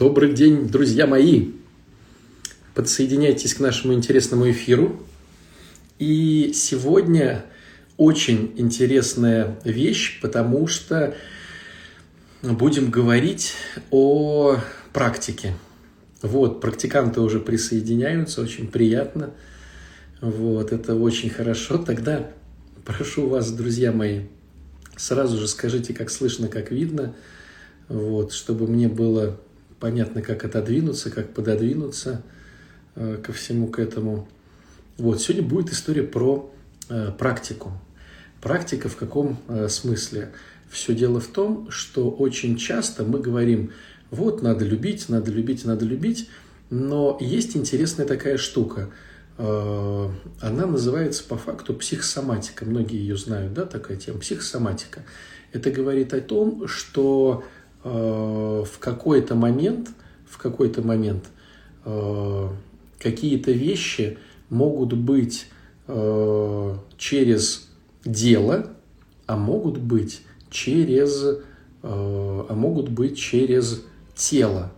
Добрый день, друзья мои! Подсоединяйтесь к нашему интересному эфиру. И сегодня очень интересная вещь, потому что будем говорить о практике. Вот, практиканты уже присоединяются, очень приятно. Вот, это очень хорошо. Тогда прошу вас, друзья мои, сразу же скажите, как слышно, как видно, вот, чтобы мне было понятно, как отодвинуться, как пододвинуться э, ко всему к этому. Вот, сегодня будет история про э, практику. Практика в каком э, смысле? Все дело в том, что очень часто мы говорим, вот, надо любить, надо любить, надо любить, но есть интересная такая штука. Она называется по факту психосоматика. Многие ее знают, да, такая тема, психосоматика. Это говорит о том, что в какой-то момент, в какой-то момент э, какие-то вещи могут быть через дело, а могут быть через, а могут быть через тело.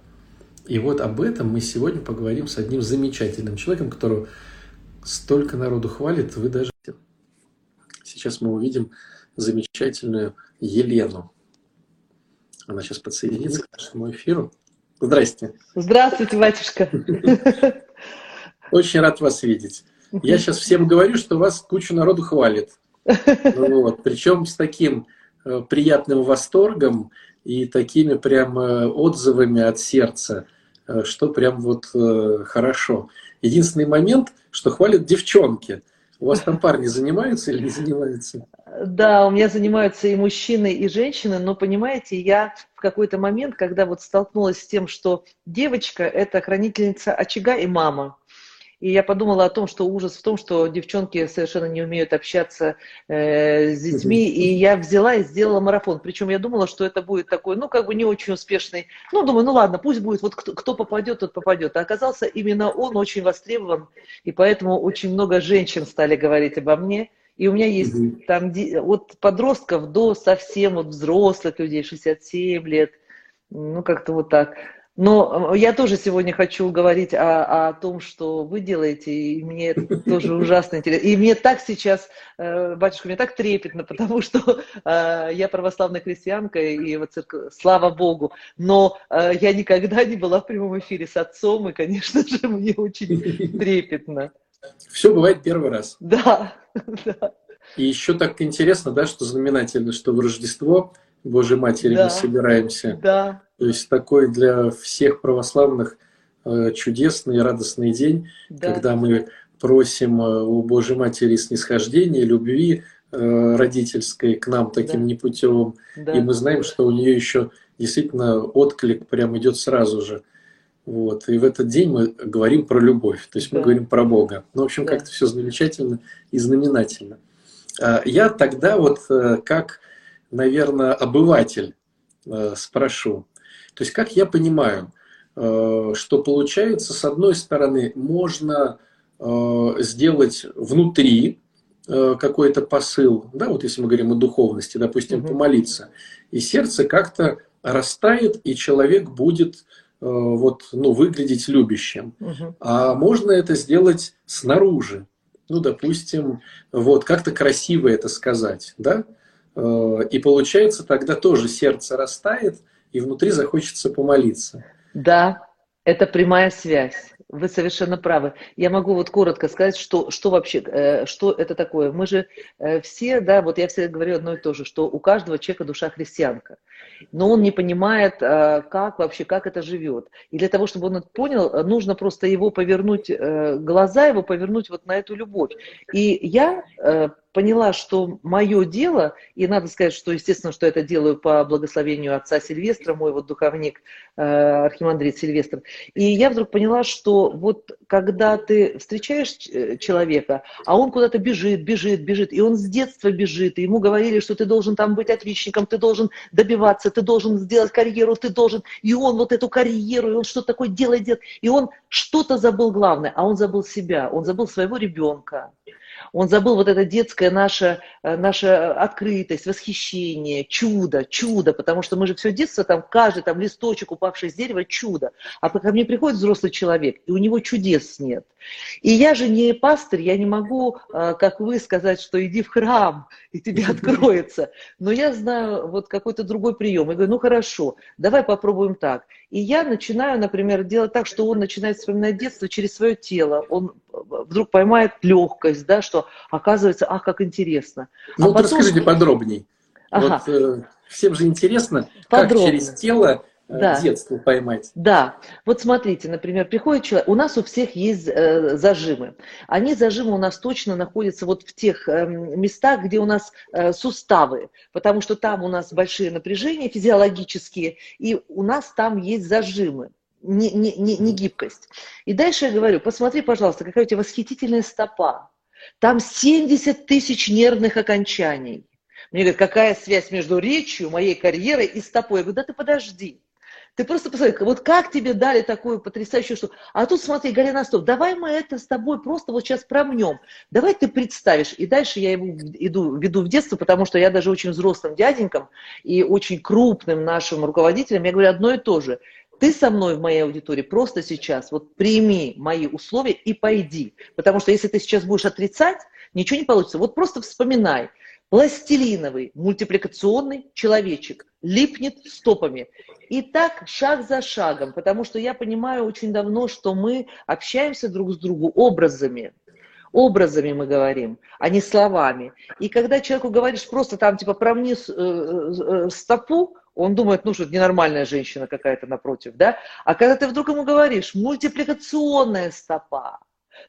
И вот об этом мы сегодня поговорим с одним замечательным человеком, которого столько народу хвалит, вы даже... Сейчас мы увидим замечательную Елену. Она сейчас подсоединится к нашему эфиру. Здрасте. Здравствуйте, батюшка. Очень рад вас видеть. Я сейчас всем говорю, что вас кучу народу хвалит. Вот. Причем с таким э, приятным восторгом и такими прям э, отзывами от сердца, э, что прям вот хорошо. Единственный момент, что хвалят девчонки. У вас там парни занимаются или не занимаются? Да, у меня занимаются и мужчины, и женщины, но понимаете, я в какой-то момент, когда вот столкнулась с тем, что девочка – это хранительница очага и мама, и я подумала о том, что ужас в том, что девчонки совершенно не умеют общаться э, с детьми. И я взяла и сделала марафон. Причем я думала, что это будет такой, ну, как бы не очень успешный. Ну, думаю, ну ладно, пусть будет, вот кто, кто попадет, тот попадет. А оказался именно он очень востребован. И поэтому очень много женщин стали говорить обо мне. И у меня есть угу. там от подростков до совсем вот взрослых людей, 67 лет. Ну, как-то вот так. Но э, я тоже сегодня хочу говорить о, о том, что вы делаете, и мне тоже ужасно интересно. И мне так сейчас, э, батюшка, мне так трепетно, потому что э, я православная христианка, и вот церковь, слава Богу, но я никогда не была в прямом эфире с отцом, и, конечно же, мне очень трепетно. Все бывает первый раз. Да, да. И еще так интересно, да, что знаменательно, что в Рождество Божьей Матери да, мы собираемся. Да. То есть такой для всех православных э, чудесный и радостный день, да. когда мы просим э, у Божьей Матери снисхождения, любви э, родительской к нам таким да. непутевым. Да. И мы знаем, что у нее еще действительно отклик прям идет сразу же. Вот. И в этот день мы говорим про любовь, то есть да. мы говорим про Бога. Ну, в общем, да. как-то все замечательно и знаменательно. А я тогда вот как наверное, обыватель э, спрошу. То есть, как я понимаю, э, что получается, с одной стороны, можно э, сделать внутри какой-то посыл, да, вот если мы говорим о духовности, допустим, угу. помолиться, и сердце как-то растает, и человек будет вот, ну, выглядеть любящим. Угу. А можно это сделать снаружи, ну, допустим, вот, как-то красиво это сказать, да, Э, и получается, тогда тоже сердце растает, и внутри захочется помолиться. Да, это прямая связь. Вы совершенно правы. Я могу вот коротко сказать, что, что вообще, э, что это такое. Мы же э, все, да, вот я всегда говорю одно и то же, что у каждого человека душа христианка. Но он не понимает, как вообще, как это живет. И для того, чтобы он это понял, нужно просто его повернуть, глаза его повернуть вот на эту любовь. И я поняла, что мое дело, и надо сказать, что, естественно, что это делаю по благословению отца Сильвестра, мой вот духовник, э, архимандрит Сильвестр. И я вдруг поняла, что вот когда ты встречаешь э, человека, а он куда-то бежит, бежит, бежит, и он с детства бежит, и ему говорили, что ты должен там быть отличником, ты должен добиваться, ты должен сделать карьеру, ты должен, и он вот эту карьеру, и он что-то такое делает, делает, и он что-то забыл главное, а он забыл себя, он забыл своего ребенка, Он забыл вот эта детская наша, э, наша открытость, восхищение, чудо, чудо, потому что мы же все детство, там каждый там листочек, упавший с дерева, чудо. А ко мне приходит взрослый человек, и у него чудес нет. И я же не пастырь, я не могу, э, как вы, сказать, что иди в храм, и тебе откроется. Но я знаю вот какой-то другой прием. Я говорю, ну хорошо, давай попробуем так. И я начинаю, например, делать так, что он начинает вспоминать детство через свое тело. Он вдруг поймает легкость, да, что оказывается, ах, как интересно. Ну, а вот потом... расскажите подробней. Ага. Вот, э, всем же интересно, Подробно. как через тело э, да. детство поймать. Да, вот смотрите, например, приходит человек, у нас у всех есть э, зажимы. Они зажимы у нас точно находятся вот в тех э, местах, где у нас э, суставы, потому что там у нас большие напряжения физиологические, и у нас там есть зажимы не, не, не, не гибкость. И дальше я говорю, посмотри, пожалуйста, какая у тебя восхитительная стопа. Там 70 тысяч нервных окончаний. Мне говорят, какая связь между речью, моей карьерой и стопой? Я говорю, да ты подожди. Ты просто посмотри, вот как тебе дали такую потрясающую штуку. А тут смотри, Галина Стоп, давай мы это с тобой просто вот сейчас промнем. Давай ты представишь. И дальше я его иду, веду в детство, потому что я даже очень взрослым дяденькам и очень крупным нашим руководителям, я говорю одно и то же ты со мной в моей аудитории просто сейчас вот прими мои условия и пойди. Потому что если ты сейчас будешь отрицать, ничего не получится. Вот просто вспоминай. Пластилиновый мультипликационный человечек липнет стопами. И так шаг за шагом, потому что я понимаю очень давно, что мы общаемся друг с другом образами. Образами мы говорим, а не словами. И когда человеку говоришь просто там типа промни э, э, стопу, он думает, ну что, ненормальная женщина какая-то напротив, да? А когда ты вдруг ему говоришь, мультипликационная стопа,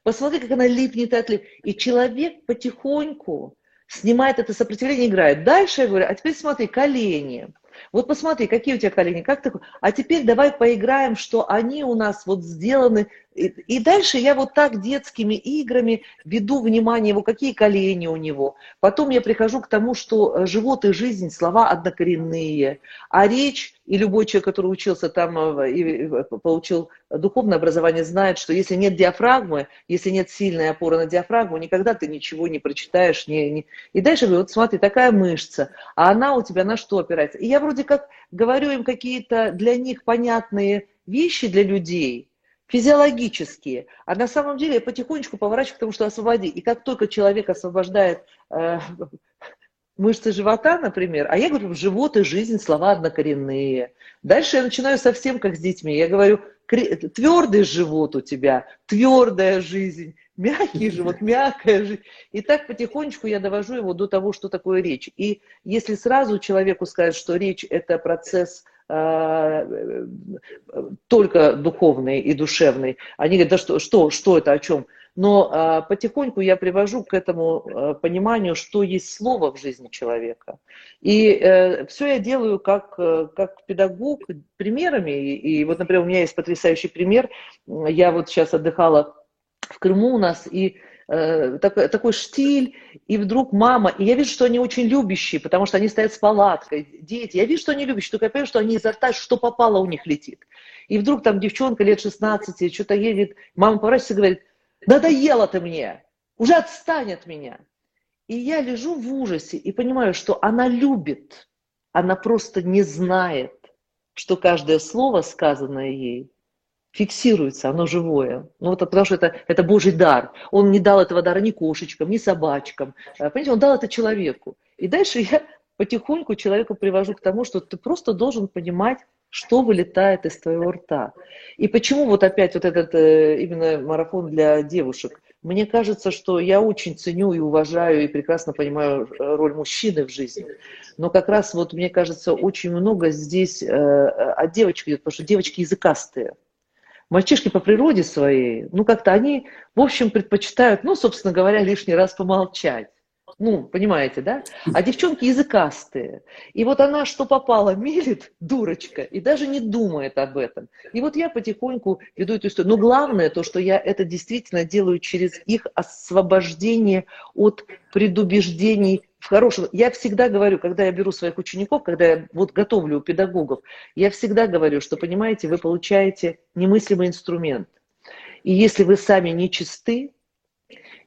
посмотри, как она липнет от лип. И человек потихоньку снимает это сопротивление, играет. Дальше я говорю, а теперь смотри, колени. Вот посмотри, какие у тебя колени, как ты... А теперь давай поиграем, что они у нас вот сделаны и, дальше я вот так детскими играми веду внимание его, какие колени у него. Потом я прихожу к тому, что э, живот и жизнь, слова однокоренные, а речь, и любой человек, который учился там э, и получил духовное образование, знает, что если нет диафрагмы, если нет сильной опоры на диафрагму, никогда ты ничего не прочитаешь. Не, не... И дальше говорю, вот смотри, такая мышца, а она у тебя на что опирается? И я вроде как говорю им какие-то для них понятные вещи для людей – физиологические. А на самом деле я потихонечку поворачиваю к тому, что освободи. И как только человек освобождает э, мышцы живота, например, а я говорю, живот и жизнь слова однокоренные. Дальше я начинаю совсем как с детьми. Я говорю, твердый живот у тебя, твердая жизнь, мягкий живот, мягкая жизнь. И так потихонечку я довожу его до того, что такое речь. И если сразу человеку сказать, что речь – это процесс только духовный и душевный. Они говорят, да что, что, что это, о чем? Но а, потихоньку я привожу к этому а, пониманию, что есть слово в жизни человека. И э, все я делаю как, как педагог примерами. И, и вот, например, у меня есть потрясающий пример. Я вот сейчас отдыхала в Крыму у нас, и Э, такой, такой штиль, и вдруг мама, и я вижу, что они очень любящие, потому что они стоят с палаткой, дети, я вижу, что они любящие, только я понимаю, что они изо рта, что попало у них летит. И вдруг там девчонка лет 16, что-то едет, мама поворачивается и говорит, надоела ты мне, уже отстань от меня. И я лежу в ужасе и понимаю, что она любит, она просто не знает, что каждое слово, сказанное ей, фиксируется, оно живое. Ну, вот потому что это, это Божий дар. Он не дал этого дара ни кошечкам, ни собачкам. Э, понимаете, он дал это человеку. И дальше я потихоньку человеку привожу к тому, что ты просто должен понимать, что вылетает из твоего рта. И почему вот опять вот этот э, именно марафон для девушек? Мне кажется, что я очень ценю и уважаю и прекрасно понимаю э, роль мужчины в жизни. Но как раз вот мне кажется, очень много здесь от девочек идет, потому что девочки языкастые. Мальчишки по природе своей, ну как-то они, в общем, предпочитают, ну, собственно говоря, лишний раз помолчать. Ну, понимаете, да? А девчонки языкастые. И вот она что попало мелит, дурочка, и даже не думает об этом. И вот я потихоньку веду эту историю. Но главное то, что я это действительно делаю через их освобождение от предубеждений в хорошем. Я всегда говорю, когда я беру своих учеников, когда я вот готовлю у педагогов, я всегда говорю, что, понимаете, вы получаете немыслимый инструмент. И если вы сами не чисты,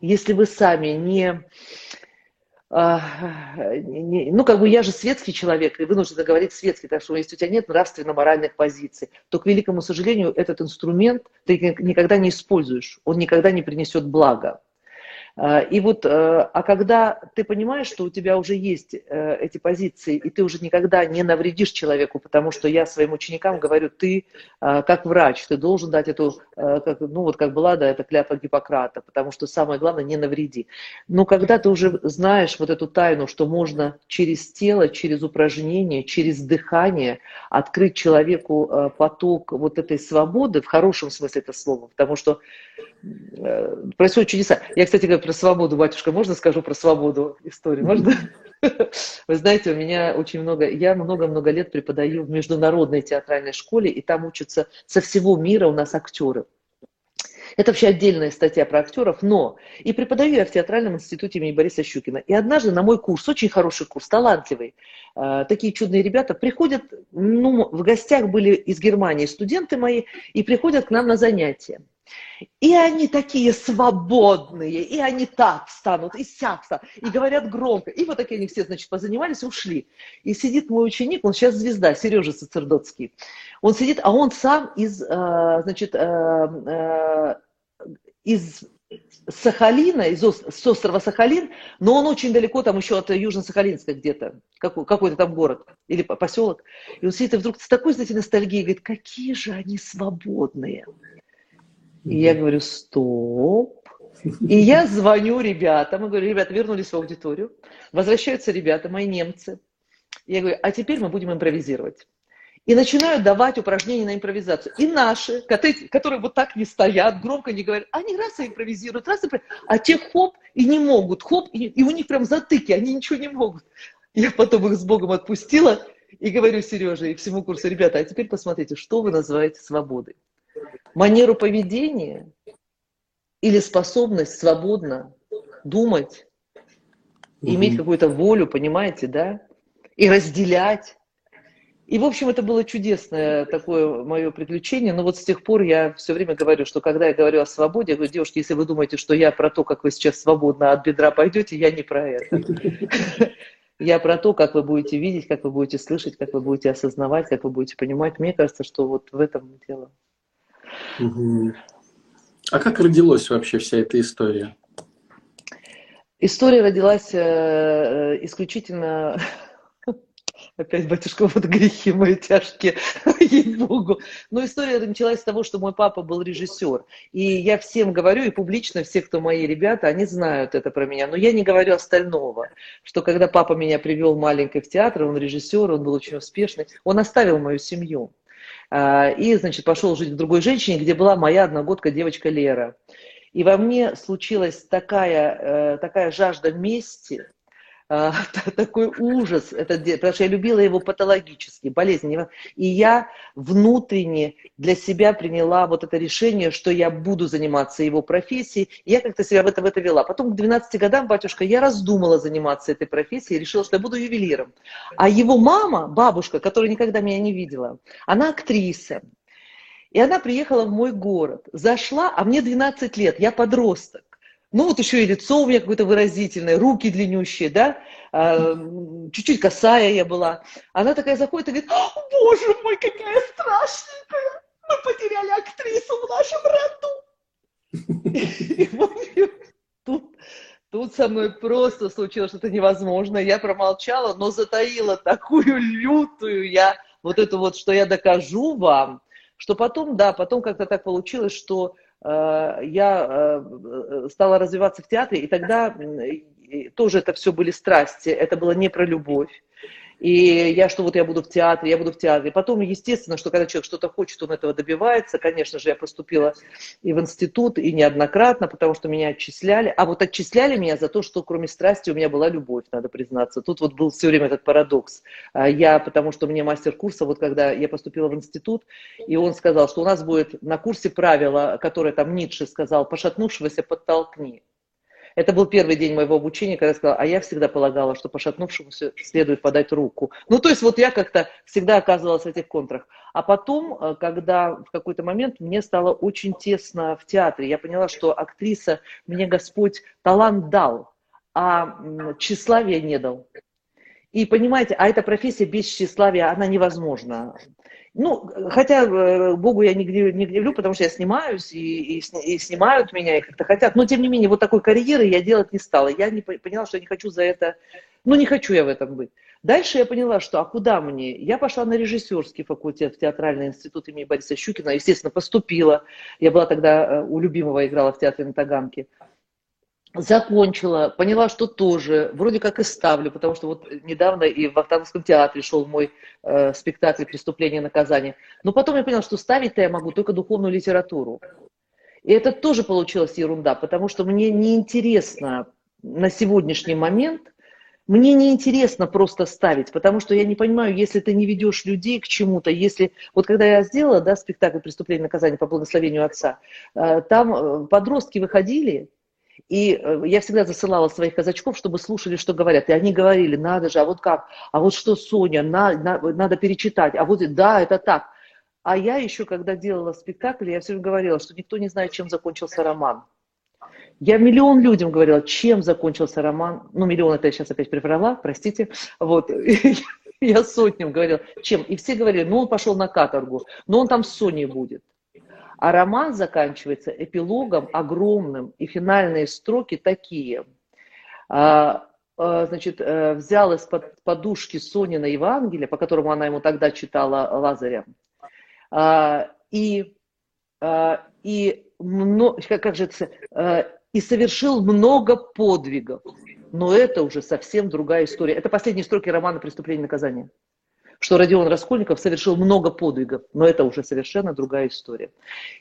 если вы сами не ну, как бы я же светский человек, и вынуждена говорить светский, так что если у тебя нет нравственно-моральных позиций, то, к великому сожалению, этот инструмент ты никогда не используешь, он никогда не принесет блага. А, и вот, э, а когда ты понимаешь, что у тебя уже есть э, эти позиции, и ты уже никогда не навредишь человеку, потому что я своим ученикам говорю, ты как врач, ты должен дать эту, э, ну вот как была, да, это клятва Гиппократа, потому что самое главное, не навреди. Но когда ты уже знаешь вот эту тайну, что можно через тело, через упражнение, через дыхание открыть человеку поток вот этой свободы, в хорошем смысле это слова, потому что происходят чудеса. Я, кстати, говорю про свободу, батюшка, можно скажу про свободу историю? Можно? Вы знаете, у меня очень много, я много-много лет преподаю в международной театральной школе, и там учатся со всего мира у нас актеры. Это вообще отдельная статья про актеров, но и преподаю я в театральном институте имени Бориса Щукина. И однажды на мой курс, очень хороший курс, талантливый, э, такие чудные ребята приходят, ну, в гостях были из Германии студенты мои, и приходят к нам на занятия. И они такие свободные, и они так встанут, и сяк и говорят громко. И вот такие они все, значит, позанимались ушли. И сидит мой ученик, он сейчас звезда, Сережа Сацердотский. Он сидит, а он сам из, э, значит, э, э, из Сахалина, из с острова Сахалин, но он очень далеко, там еще от Южно-Сахалинска где-то, какой, какой-то там город или поселок. И он сидит и вдруг с такой, знаете, ностальгией говорит, какие же они свободные. И я говорю, стоп. И я звоню ребятам, и говорю, ребята, вернулись в аудиторию, возвращаются ребята, мои немцы. Я говорю, а теперь мы будем импровизировать. И начинаю давать упражнения на импровизацию. И наши, которые вот так не стоят, громко не говорят, они раз и импровизируют, раз и импровизируют, а те хоп и не могут, хоп, и, и у них прям затыки, они ничего не могут. Я потом их с Богом отпустила и говорю Сереже и всему курсу, ребята, а теперь посмотрите, что вы называете свободой манеру поведения или способность свободно думать, угу. иметь какую-то волю, понимаете, да, и разделять. И, в общем, это было чудесное такое мое приключение. Но вот с тех пор я все время говорю, что когда я говорю о свободе, я говорю, девушки, если вы думаете, что я про то, как вы сейчас свободно от бедра пойдете, я не про это. Я про то, как вы будете видеть, как вы будете слышать, как вы будете осознавать, как вы будете понимать. Мне кажется, что вот в этом дело. А как родилась вообще вся эта история? История родилась э, э исключительно Опять, батюшка, вот грехи мои тяжкие, ей-богу. Но история началась с того, что мой папа был режиссер. И я всем говорю, и публично все, кто мои ребята, они знают это про меня. Но я не говорю остального, что когда папа меня привел маленькой в театр, он режиссер, он был очень успешный, он оставил мою семью. А, и, значит, пошел жить к другой женщине, где была моя одногодка девочка Лера. И во мне случилась такая, э, такая жажда мести, а, такой ужас, это, потому что я любила его патологически, болезненно. И я внутренне для себя приняла вот это решение, что я буду заниматься его профессией. И я как-то себя в это, в это вела. Потом к 12 годам, батюшка, я раздумала заниматься этой профессией, решила, что я буду ювелиром. А его мама, бабушка, которая никогда меня не видела, она актриса. И она приехала в мой город, зашла, а мне 12 лет, я подросток. Ну вот еще и лицо у меня какое-то выразительное, руки длиннющие, да, а, чуть-чуть косая я была. Она такая заходит и говорит, боже мой, какая страшненькая, мы потеряли актрису в нашем роду. Тут, тут со мной просто случилось что-то невозможное. Я промолчала, но затаила такую лютую я, вот эту вот, что я докажу вам, что потом, да, потом как-то так получилось, что я э, стала развиваться в театре, и тогда тоже это все были страсти, это было не про любовь. И я, что вот я буду в театре, я буду в театре. Потом, естественно, что когда человек что-то хочет, он этого добивается. Конечно же, я поступила и в институт, и неоднократно, потому что меня отчисляли. А вот отчисляли меня за то, что кроме страсти у меня была любовь, надо признаться. Тут вот был все время этот парадокс. А я, потому что мне мастер курса, вот когда я поступила в институт, и он сказал, что у нас будет на курсе правило, которое там Ницше сказал, пошатнувшегося подтолкни. Это был первый день моего обучения, когда я сказала, а я всегда полагала, что пошатнувшемуся следует подать руку. Ну, то есть вот я как-то всегда оказывалась в этих контрах. А потом, э, когда в какой-то момент мне стало очень тесно в театре, я поняла, что актриса, мне Господь талант дал, а тщеславия не дал. И понимаете, а эта профессия без тщеславия, она невозможна. Ну, хотя э, Богу я не, не гневлю, потому что я снимаюсь, и, и, и снимают меня, и как-то хотят. Но, тем не менее, вот такой карьеры я делать не стала. Я не поняла, что я не хочу за это... Ну, не хочу я в этом быть. Дальше я поняла, что а куда мне? Я пошла на режиссерский факультет в театральный институт имени Бориса Щукина. Естественно, поступила. Я была тогда э, у любимого, играла в театре на Таганке закончила, поняла, что тоже вроде как и ставлю, потому что вот недавно и в Вахтанговском театре шел мой э, спектакль «Преступление и наказание». Но потом я поняла, что ставить-то я могу только духовную литературу. И это тоже получилась ерунда, потому что мне неинтересно на сегодняшний момент, мне неинтересно просто ставить, потому что я не понимаю, если ты не ведешь людей к чему-то, если... Вот когда я сделала да, спектакль «Преступление и наказание» по благословению отца, э, там э, подростки выходили, и э, я всегда засылала своих казачков, чтобы слушали, что говорят. И они говорили, надо же, а вот как, а вот что, Соня, на, на, надо перечитать, а вот да, это так. А я еще, когда делала спектакль, я все время говорила, что никто не знает, чем закончился роман. Я миллион людям говорила, чем закончился роман. Ну, миллион это я сейчас опять приврала, простите. Вот. Я сотням говорила, чем. И все говорили, ну, он пошел на каторгу, но он там с Соней будет. А роман заканчивается эпилогом огромным, и финальные строки такие. А, а, значит, э, взял из-под подушки Сонина Евангелие, по которому она ему тогда читала Лазаря, а, и, и, как же это, и совершил много подвигов. Но это уже совсем другая история. Это последние строки романа «Преступление и наказание» что Родион Раскольников совершил много подвигов, но это уже совершенно другая история.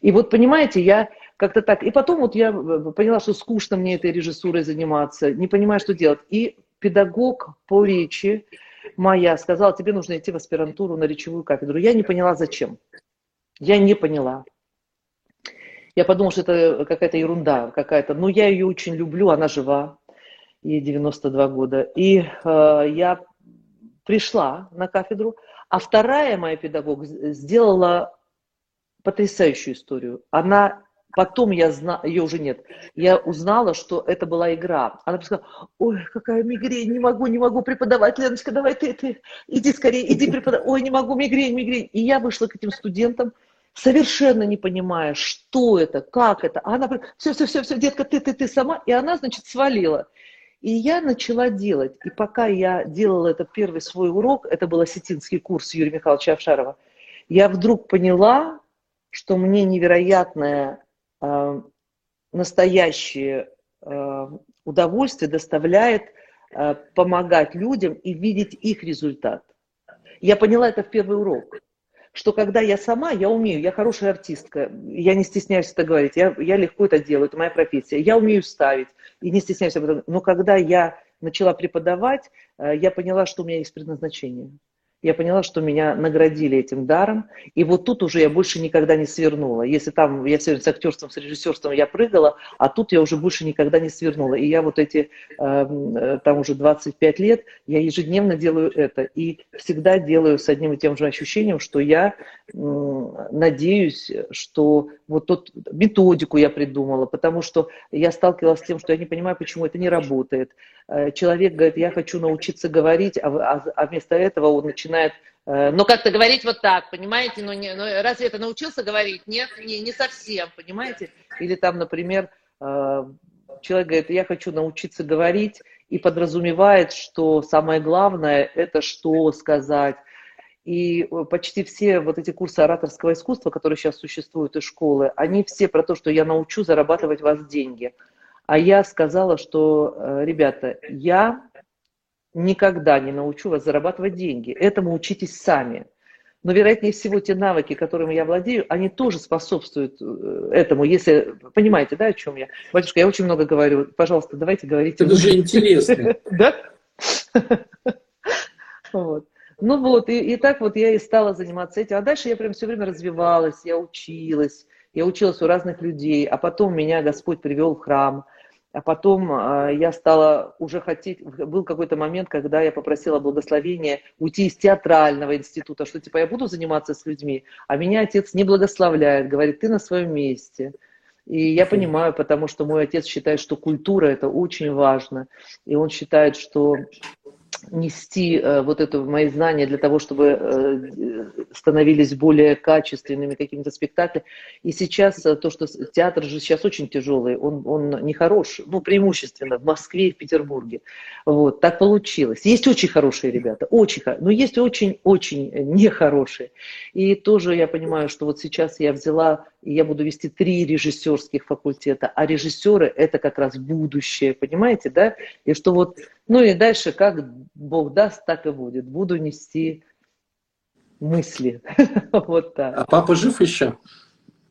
И вот, понимаете, я как-то так... И потом вот я поняла, что скучно мне этой режиссурой заниматься, не понимаю, что делать. И педагог по речи моя сказала, тебе нужно идти в аспирантуру на речевую кафедру. Я не поняла, зачем. Я не поняла. Я подумала, что это какая-то ерунда какая-то. Но я ее очень люблю, она жива, ей 92 года. И э, я пришла на кафедру, а вторая моя педагог сделала потрясающую историю. Она Потом я знала, ее уже нет, я узнала, что это была игра. Она сказала, ой, какая мигрень, не могу, не могу преподавать, Леночка, давай ты, ты, иди скорее, иди преподавай. Ой, не могу, мигрень, мигрень. И я вышла к этим студентам, совершенно не понимая, что это, как это. А она говорит, все, все, все, все, детка, ты, ты, ты сама. И она, значит, свалила. И я начала делать. И пока я делала этот первый свой урок, это был осетинский курс Юрия Михайловича Авшарова, я вдруг поняла, что мне невероятное э, настоящее э, удовольствие доставляет э, помогать людям и видеть их результат. Я поняла это в первый урок что когда я сама, я умею, я хорошая артистка, я не стесняюсь это говорить, я, я легко это делаю, это моя профессия, я умею ставить и не стесняюсь об этом. Но когда я начала преподавать, э, я поняла, что у меня есть предназначение я поняла, что меня наградили этим даром. И вот тут уже я больше никогда не свернула. Если там я все время с актерством, с режиссерством я прыгала, а тут я уже больше никогда не свернула. И я вот эти, эм, э, там уже 25 лет, я ежедневно делаю это. И всегда делаю с одним и тем же ощущением, что я надеюсь, что вот тот методику я придумала, потому что я сталкивалась с тем, что я не понимаю, почему это не работает. Э, человек говорит, я хочу научиться говорить, а, а, а вместо этого он начинает э, ну, как-то говорить вот так, понимаете? Ну, не, ну, разве это научился говорить? Нет, не, не совсем, понимаете? Или там, например, э, человек говорит, я хочу научиться говорить, и подразумевает, что самое главное – это что сказать. И почти все вот эти курсы ораторского искусства, которые сейчас существуют из школы, они все про то, что я научу зарабатывать вас деньги – а я сказала, что, э, ребята, я никогда не научу вас зарабатывать деньги. Этому учитесь сами. Но, вероятнее всего, те навыки, которыми я владею, они тоже способствуют э, этому, если... Понимаете, да, о чем я? Батюшка, я очень много говорю. Пожалуйста, давайте говорить. Это же интересно. Да? Вот. Ну вот, и, и так вот я и стала заниматься этим. А дальше я прям все время развивалась, я училась. Я училась у разных людей. А потом меня Господь привел в храм. А потом э, я стала уже хотеть, был какой-то момент, когда я попросила благословения уйти из театрального института, что типа я буду заниматься с людьми, а меня отец не благословляет, говорит, ты на своем месте. И я понимаю, потому что мой отец считает, что культура это очень важно. И он считает, что нести э, вот это мои знания для того, чтобы э, становились более качественными какими-то спектаклями. И сейчас э, то, что театр же сейчас очень тяжелый, он, он не хорош, ну, преимущественно в Москве и в Петербурге. Вот, так получилось. Есть очень хорошие ребята, очень но есть очень-очень нехорошие. И тоже я понимаю, что вот сейчас я взяла, я буду вести три режиссерских факультета, а режиссеры это как раз будущее, понимаете, да? И что вот ну и дальше, как Бог даст, так и будет. Буду нести мысли. вот так. А папа жив еще?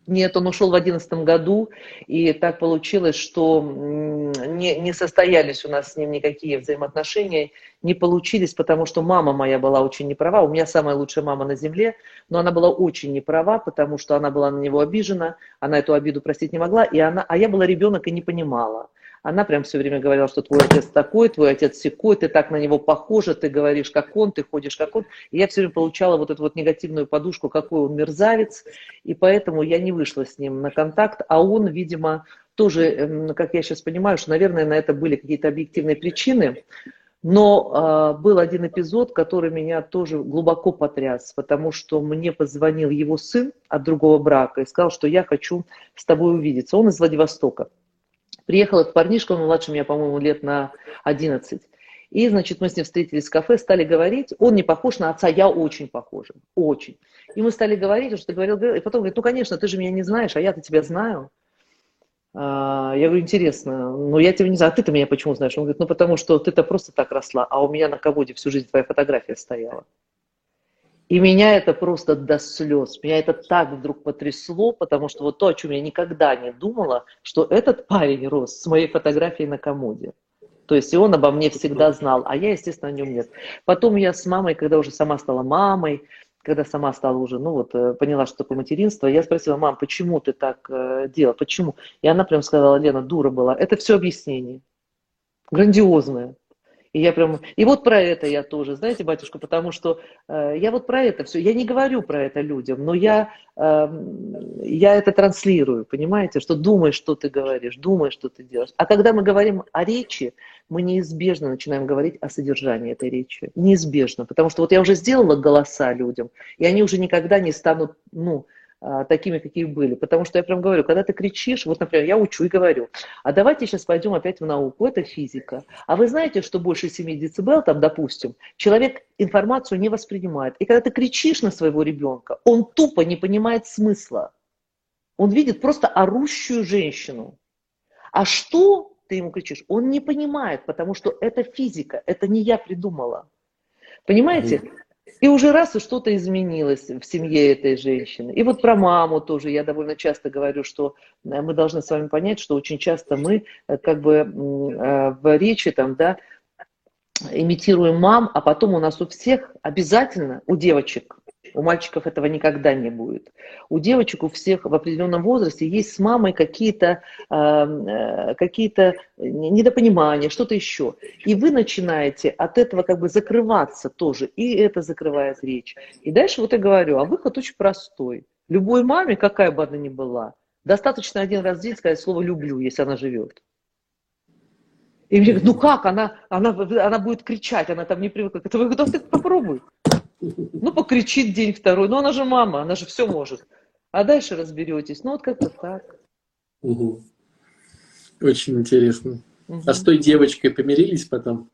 Нет, он ушел в одиннадцатом году, и так получилось, что не, не состоялись у нас с ним никакие взаимоотношения, не получились, потому что мама моя была очень неправа. У меня самая лучшая мама на земле, но она была очень неправа, потому что она была на него обижена, она эту обиду простить не могла, и она, а я была ребенок и не понимала. Она прям все время говорила, что твой отец такой, твой отец секой, ты так на него похожа, ты говоришь, как он, ты ходишь, как он. И я все время получала вот эту вот негативную подушку, какой он мерзавец, и поэтому я не вышла с ним на контакт, а он, видимо, тоже, эм, как я сейчас понимаю, что, наверное, на это были какие-то объективные причины, но э, был один эпизод, который меня тоже глубоко потряс, потому что мне позвонил его сын от другого брака и сказал, что я хочу с тобой увидеться. Он из Владивостока. Приехал этот парнишка, он младше меня, по-моему, лет на 11. И, значит, мы с ним встретились в кафе, стали говорить. Он не похож на отца, я очень похожа, очень. И мы стали говорить, что ты говорил, и потом говорит, ну, конечно, ты же меня не знаешь, а я-то тебя знаю. А, я говорю, интересно, ну я тебя не знаю, а ты-то меня почему знаешь? Он говорит, ну потому что ты-то просто так росла, а у меня на комоде всю жизнь твоя фотография стояла. И меня это просто до слез, меня это так вдруг потрясло, потому что вот то, о чем я никогда не думала, что этот парень рос с моей фотографией на комоде. То есть и он обо мне всегда знал, а я, естественно, о нем нет. Потом я с мамой, когда уже сама стала мамой, когда сама стала уже, ну вот, э, поняла, что такое материнство, я спросила, мам, почему ты так э, делала, почему? И она прям сказала, Лена, дура была. Это все объяснение. Грандиозное. И я прям, и вот про это я тоже, знаете, батюшка, потому что э, я вот про это все, я не говорю про это людям, но я, э, я это транслирую, понимаете, что думай, что ты говоришь, думай, что ты делаешь. А когда мы говорим о речи, мы неизбежно начинаем говорить о содержании этой речи, неизбежно, потому что вот я уже сделала голоса людям, и они уже никогда не станут, ну, такими, какие были. Потому что я прям говорю, когда ты кричишь, вот, например, я учу и говорю, а давайте сейчас пойдем опять в науку, это физика. А вы знаете, что больше 7 децибел, там, допустим, человек информацию не воспринимает. И когда ты кричишь на своего ребенка, он тупо не понимает смысла. Он видит просто орущую женщину. А что ты ему кричишь? Он не понимает, потому что это физика, это не я придумала. Понимаете? И уже раз и что-то изменилось в семье этой женщины. И вот про маму тоже я довольно часто говорю, что э, мы должны с вами понять, что очень часто мы э, как бы э, в речи там, да, имитируем мам, а потом у нас у всех обязательно, у девочек, у мальчиков этого никогда не будет. У девочек у всех в определенном возрасте есть с мамой какие-то э, какие недопонимания, что-то еще. И вы начинаете от этого как бы закрываться тоже, и это закрывает речь. И дальше вот я говорю, а выход очень простой. Любой маме, какая бы она ни была, достаточно один раз в сказать слово «люблю», если она живет. И мне говорят, ну как, она, она, она будет кричать, она там не привыкла. Я говорю, да ты попробуй. Ну, покричит день второй. Ну, она же мама, она же все может. А дальше разберетесь. Ну, вот как-то так. Угу. Очень интересно. Угу. А с той девочкой помирились потом?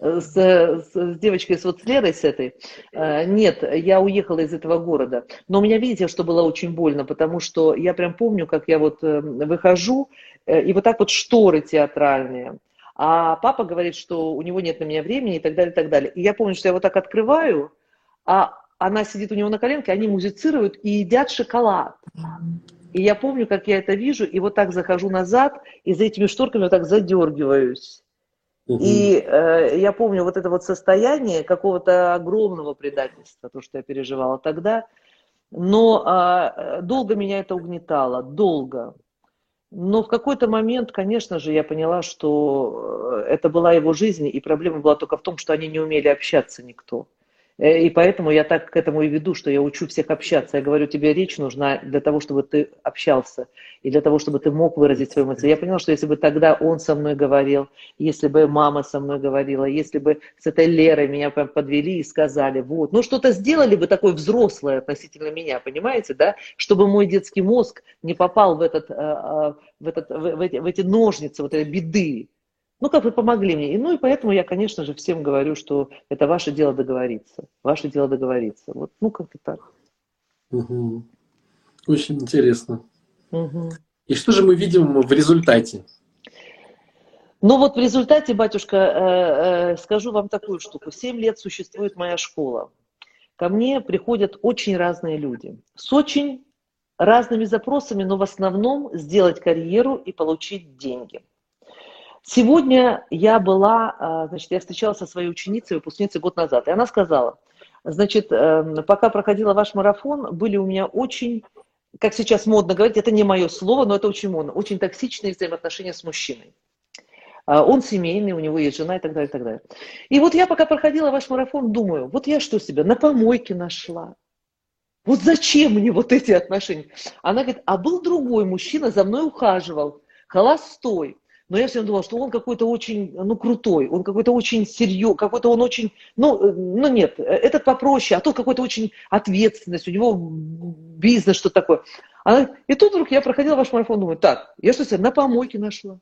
С, с, с девочкой, с вот с Лерой, с этой. Э, нет, я уехала из этого города. Но у меня, видите, что было очень больно, потому что я прям помню, как я вот э, выхожу, э, и вот так вот шторы театральные. А папа говорит, что у него нет на меня времени и так далее, и так далее. И я помню, что я вот так открываю, а она сидит у него на коленке, они музицируют и едят шоколад. И я помню, как я это вижу, и вот так захожу назад, и за этими шторками вот так задергиваюсь. Угу. И э, я помню вот это вот состояние какого-то огромного предательства, то, что я переживала тогда. Но э, долго меня это угнетало, долго. Но в какой-то момент, конечно же, я поняла, что это была его жизнь, и проблема была только в том, что они не умели общаться никто. Э, и поэтому я так к этому и веду, что я учу всех общаться. Я говорю, тебе речь нужна для того, чтобы ты общался, и для того, чтобы ты мог выразить свои мысли. Я поняла, что если бы тогда он со мной говорил, если бы мама со мной говорила, если бы с этой Лерой меня подвели и сказали, вот, ну что-то сделали бы такое взрослое относительно меня, понимаете, да, чтобы мой детский мозг не попал в, этот, э, э, в, этот, в, эти, в эти ножницы, вот этой беды, ну, как вы помогли мне. И, ну, и поэтому я, конечно же, всем говорю, что это ваше дело договориться. Ваше дело договориться. Вот, ну, как-то так. Угу. Очень интересно. Угу. И что же мы видим в результате? Ну вот в результате, батюшка, э, э, скажу вам такую штуку. Семь лет существует моя школа. Ко мне приходят очень разные люди с очень разными запросами, но в основном сделать карьеру и получить деньги – Сегодня я была, а, значит, я встречалась со своей ученицей, выпускницей год назад, и она сказала, значит, эм, пока проходила ваш марафон, были у меня очень, как сейчас модно говорить, это не мое слово, но это очень модно, очень токсичные взаимоотношения с мужчиной. А, он семейный, у него есть жена и так далее, и так далее. И вот я пока проходила ваш марафон, думаю, вот я что себя на помойке нашла? Вот зачем мне вот эти отношения? Она говорит, а был другой мужчина, за мной ухаживал, холостой, но я всегда думала, что он какой-то очень, ну, крутой, он какой-то очень серьезный, какой-то он очень, ну, э, ну, нет, э, этот попроще, а тот какой-то очень ответственность, у него бизнес, что такое. Она, и тут вдруг я проходила ваш марафон, думаю, так, я что себе на помойке нашла?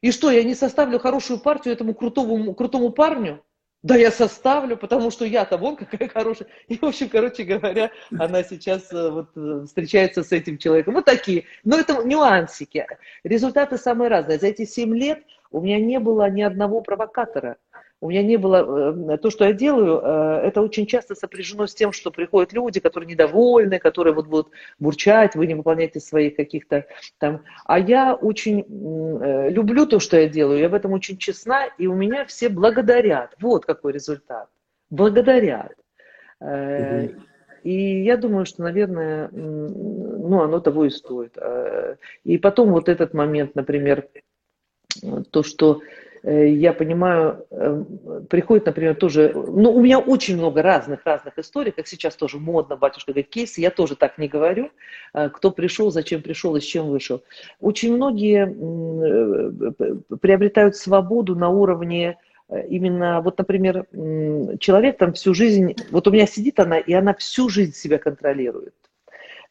И что, я не составлю хорошую партию этому крутому, крутому парню? Да я составлю, потому что я-то вон какая хорошая. И, в общем, короче говоря, она сейчас э, вот, э, встречается с этим человеком. Вот такие. Но это нюансики. Результаты самые разные. За эти семь лет у меня не было ни одного провокатора у меня не было, э, то, что я делаю, э, это очень часто сопряжено с тем, что приходят люди, которые недовольны, которые вот будут бурчать, вы не выполняете своих каких-то там. А я очень э, люблю то, что я делаю, я в этом очень честна, и у меня все благодарят. Вот какой результат. Благодарят. И я думаю, что, наверное, ну, оно того и стоит. И потом вот этот момент, например, то, что я понимаю, э, приходит, например, тоже, ну, у меня очень много разных-разных историй, как сейчас тоже модно, батюшка говорит, кейсы, я тоже так не говорю, э, кто пришел, зачем пришел и с чем вышел. Очень многие приобретают свободу на уровне именно, вот, например, человек там всю жизнь, вот у меня сидит она, и она всю жизнь себя контролирует.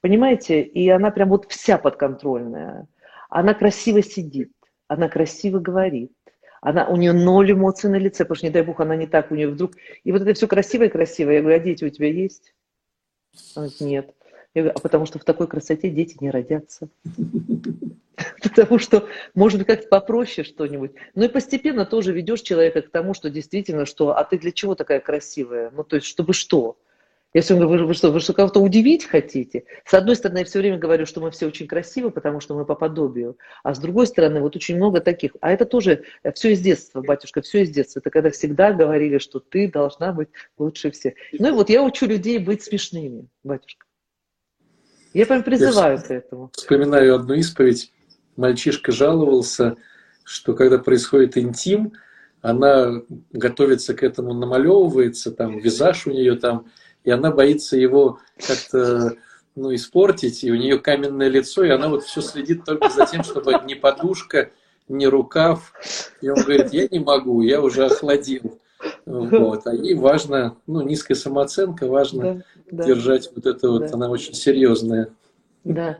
Понимаете? И она прям вот вся подконтрольная. Она красиво сидит, она красиво говорит, она, у нее ноль эмоций на лице, потому что, не дай бог, она не так, у нее вдруг... И вот это все красивое-красивое. Я говорю, а дети у тебя есть? Она говорит, нет. Я говорю, а потому что в такой красоте дети не родятся. Потому что, может как-то попроще что-нибудь. Ну и постепенно тоже ведешь человека к тому, что действительно, что, а ты для чего такая красивая? Ну, то есть, чтобы что? Я все говорю, вы что, вы что, кого-то удивить хотите? С одной стороны, я все время говорю, что мы все очень красивы, потому что мы по подобию. А с другой стороны, вот очень много таких. А это тоже э, все из детства, батюшка, все из детства. Это когда всегда говорили, что ты должна быть лучше всех. Ну и вот я учу людей быть смешными, батюшка. Я прям призываю я к этому. Вспоминаю одну исповедь. Мальчишка жаловался, что когда происходит интим, она готовится к этому, намалевывается, там визаж у нее там, и она боится его как-то ну, испортить, и у нее каменное лицо, и она вот все следит только за тем, чтобы ни подушка, ни рукав. И он говорит, я не могу, я уже охладил. Вот. А ей важно, ну, низкая самооценка, важно да, держать да, вот это вот, да. она очень серьезная. Да.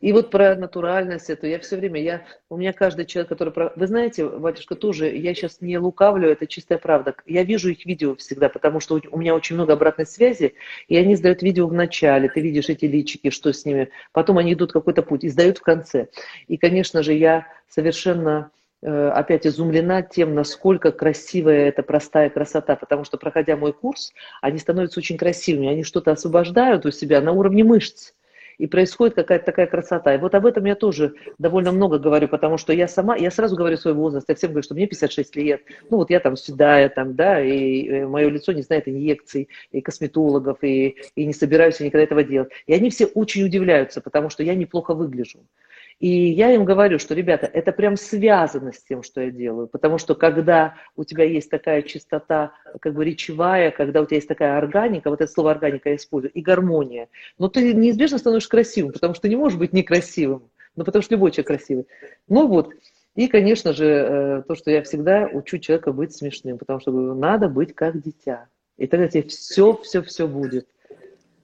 И вот про натуральность эту, я все время, я, у меня каждый человек, который... Вы знаете, батюшка, тоже, я сейчас не лукавлю, это чистая правда. Я вижу их видео всегда, потому что у меня очень много обратной связи, и они сдают видео в начале, ты видишь эти личики, что с ними, потом они идут какой-то путь и сдают в конце. И, конечно же, я совершенно э, опять изумлена тем, насколько красивая эта простая красота, потому что, проходя мой курс, они становятся очень красивыми, они что-то освобождают у себя на уровне мышц и происходит какая-то такая красота. И вот об этом я тоже довольно много говорю, потому что я сама, я сразу говорю свой возраст, я всем говорю, что мне 56 лет, ну вот я там седая, там, да, и мое лицо не знает инъекций, и косметологов, и, и не собираюсь никогда этого делать. И они все очень удивляются, потому что я неплохо выгляжу. И я им говорю, что, ребята, это прям связано с тем, что я делаю, потому что когда у тебя есть такая чистота, как бы речевая, когда у тебя есть такая органика, вот это слово органика я использую, и гармония, но ты неизбежно становишься красивым, потому что не можешь быть некрасивым, ну потому что любой человек красивый. Ну вот, и, конечно же, э, то, что я всегда учу человека быть смешным, потому что говорю, надо быть как дитя. И тогда тебе все, все, все будет.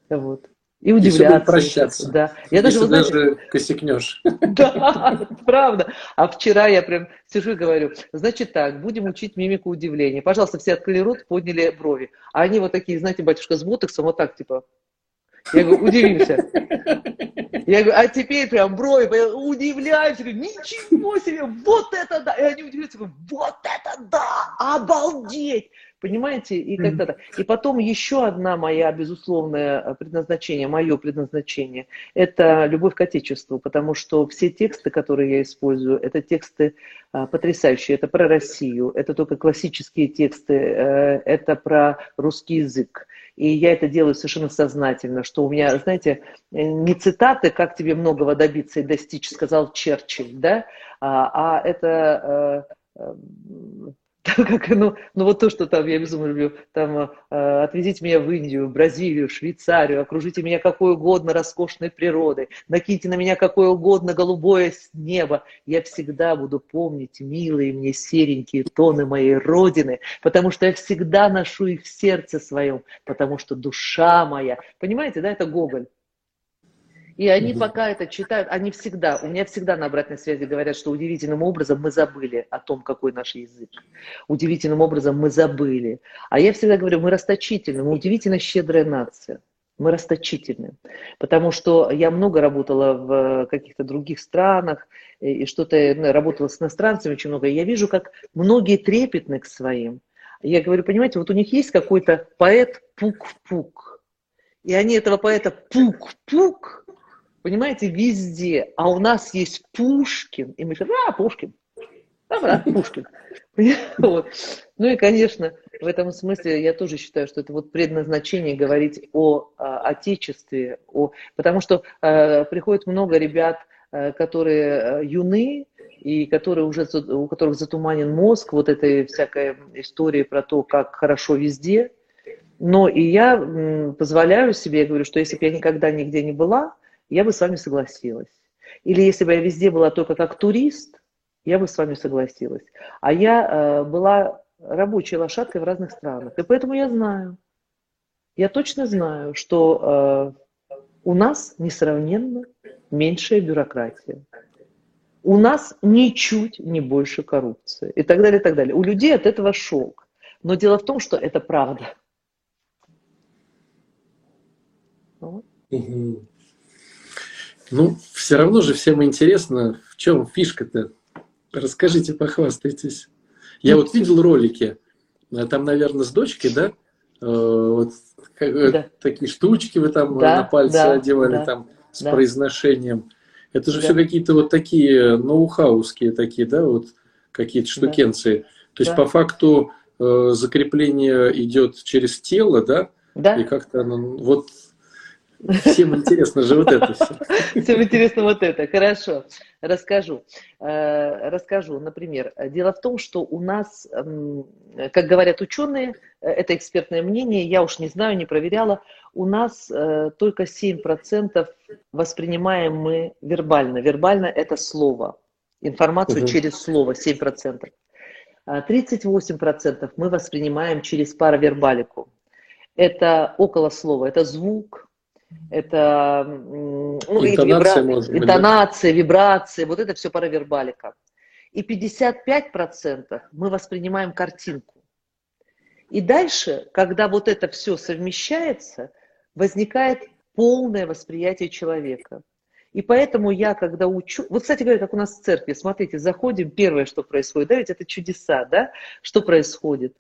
Вот. И удивляться. И прощаться. Да. Я даже, вы знаете, даже косякнешь. Да, правда. А вчера я прям сижу и говорю, значит так, будем учить мимику удивления. Пожалуйста, все открыли рот, подняли брови. А они вот такие, знаете, батюшка, с ботоксом, вот так, типа. Я говорю, удивимся. Я говорю, а теперь прям брови, удивляюсь, говорю, ничего себе, вот это да. И они удивляются, говорю, вот это да, обалдеть. Понимаете? И как-то так. И потом еще одна моя безусловное э, предназначение, мое предназначение, это любовь к Отечеству, потому что все тексты, которые я использую, это тексты а, потрясающие. Это про Россию, это только классические тексты, э, это про русский язык. И я это делаю совершенно сознательно, что у меня, знаете, не цитаты, как тебе многого добиться и достичь, сказал Черчилль, да, а, а это э, как, ну, ну вот то, что там я безумно люблю, там э, отвезите меня в Индию, Бразилию, Швейцарию, окружите меня какой угодно роскошной природой, накиньте на меня какое угодно голубое небо, я всегда буду помнить милые мне серенькие тоны моей Родины, потому что я всегда ношу их в сердце своем, потому что душа моя, понимаете, да, это Гоголь, и они угу. пока это читают, они всегда, у меня всегда на обратной связи говорят, что удивительным образом мы забыли о том, какой наш язык. Удивительным образом мы забыли. А я всегда говорю, мы расточительны, мы удивительно щедрая нация. Мы расточительны. Потому что я много работала в каких-то других странах, и что-то ну, работала с иностранцами очень много. И я вижу, как многие трепетны к своим. Я говорю, понимаете, вот у них есть какой-то поэт Пук-Пук. И они этого поэта Пук-Пук понимаете, везде. А у нас есть Пушкин. И мы говорим, а, Пушкин. Да, да, Пушкин. Вот. Ну и, конечно, в этом смысле я тоже считаю, что это вот предназначение говорить о а, Отечестве, о... потому что а, приходит много ребят, а, которые юны, и которые уже, у которых затуманен мозг, вот этой всякой истории про то, как хорошо везде. Но и я позволяю себе, я говорю, что если бы я никогда нигде не была, я бы с вами согласилась. Или если бы я везде была только как турист, я бы с вами согласилась. А я э, была рабочей лошадкой в разных странах. И поэтому я знаю, я точно знаю, что э, у нас несравненно меньшая бюрократия. У нас ничуть не больше коррупции. И так далее, и так далее. У людей от этого шок. Но дело в том, что это правда. Вот. Ну, все равно же всем интересно, в чем фишка-то. Расскажите, похвастайтесь. Я вот видел ролики, э, там, наверное, с дочкой, да? Э, вот э, да. такие штучки вы там да, на пальцы да, одевали да, там с да. произношением. Это же да. все какие-то вот такие ноу-хауские такие, да, вот какие-то штукенции. Да. То есть да. по факту э, закрепление идет через тело, да? Да. И как-то оно, вот Всем интересно же вот это все. Всем интересно вот это. Хорошо, расскажу. Э, расскажу, например. Дело в том, что у нас, как говорят ученые, э, это экспертное мнение, я уж не знаю, не проверяла, у нас э, только 7% воспринимаем мы вербально. Вербально – это слово. Информацию угу. через слово 7%. 38% мы воспринимаем через паравербалику. Это около слова, это звук, это ну, интонация, вибра... может быть, интонация да? вибрации, вот это все паравербалика. И 55% мы воспринимаем картинку. И дальше, когда вот это все совмещается, возникает полное восприятие человека. И поэтому я, когда учу... Вот, кстати говоря, как у нас в церкви, смотрите, заходим, первое, что происходит, да, ведь это чудеса, да, что происходит?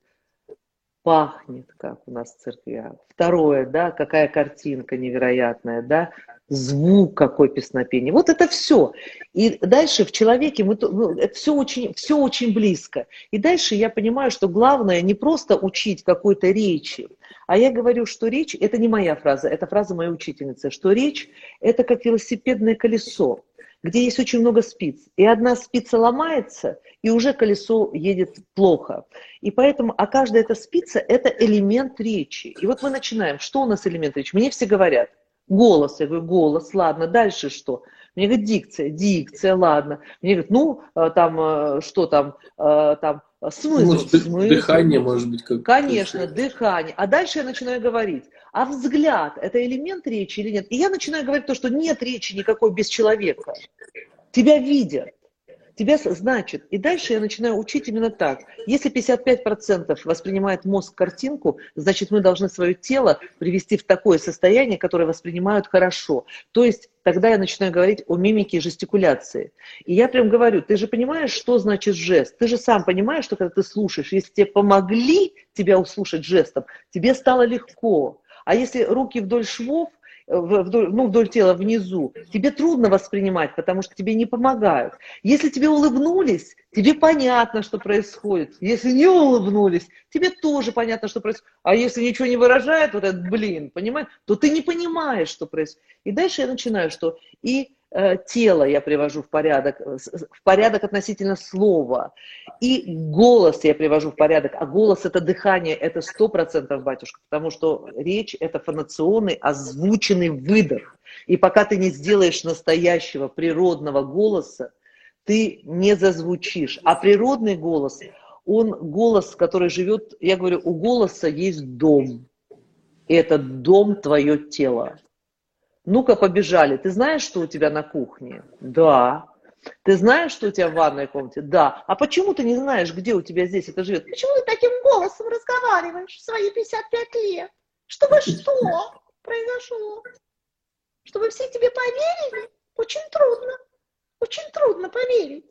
Пахнет, как у нас в церквях. Второе, да, какая картинка невероятная, да, звук какой песнопения. Вот это все. И дальше в человеке мы, ну, это все очень, все очень близко. И дальше я понимаю, что главное не просто учить какой-то речи, а я говорю, что речь, это не моя фраза, это фраза моей учительницы, что речь это как велосипедное колесо. Где есть очень много спиц. И одна спица ломается, и уже колесо едет плохо. И поэтому, а каждая эта спица – это элемент речи. И вот мы начинаем. Что у нас элемент речи? Мне все говорят, голос. Я говорю, голос, ладно, дальше что? Мне говорят, дикция, дикция, ладно. Мне говорят, ну, э, там, э, что там, э, там, смысл, может, смысл. Дыхание, может быть, как Конечно, дыхание. А дальше я начинаю говорить. А взгляд – это элемент речи или нет? И я начинаю говорить то, что нет речи никакой без человека. Тебя видят тебя значит. И дальше я начинаю учить именно так. Если 55% воспринимает мозг картинку, значит мы должны свое тело привести в такое состояние, которое воспринимают хорошо. То есть тогда я начинаю говорить о мимике и жестикуляции. И я прям говорю, ты же понимаешь, что значит жест? Ты же сам понимаешь, что когда ты слушаешь, если тебе помогли тебя услышать жестом, тебе стало легко. А если руки вдоль швов, вдоль, ну, вдоль тела внизу, тебе трудно воспринимать, потому что тебе не помогают. Если тебе улыбнулись, тебе понятно, что происходит. Если не улыбнулись, тебе тоже понятно, что происходит. А если ничего не выражает, вот этот блин, понимаешь, то ты не понимаешь, что происходит. И дальше я начинаю, что и Э, тело я привожу в порядок, э, в порядок относительно слова. И голос я привожу в порядок. А голос – это дыхание, это сто процентов, батюшка, потому что речь – это фонационный, озвученный выдох. И пока ты не сделаешь настоящего природного голоса, ты не зазвучишь. А природный голос, он голос, который живет, я говорю, у голоса есть дом. И этот дом – твое тело. Ну-ка, побежали. Ты знаешь, что у тебя на кухне? Да. Ты знаешь, что у тебя в ванной комнате? Да. А почему ты не знаешь, где у тебя здесь это живет? Почему ты таким голосом разговариваешь в свои 55 лет? Чтобы что произошло? Чтобы все тебе поверили? Очень трудно. Очень трудно поверить.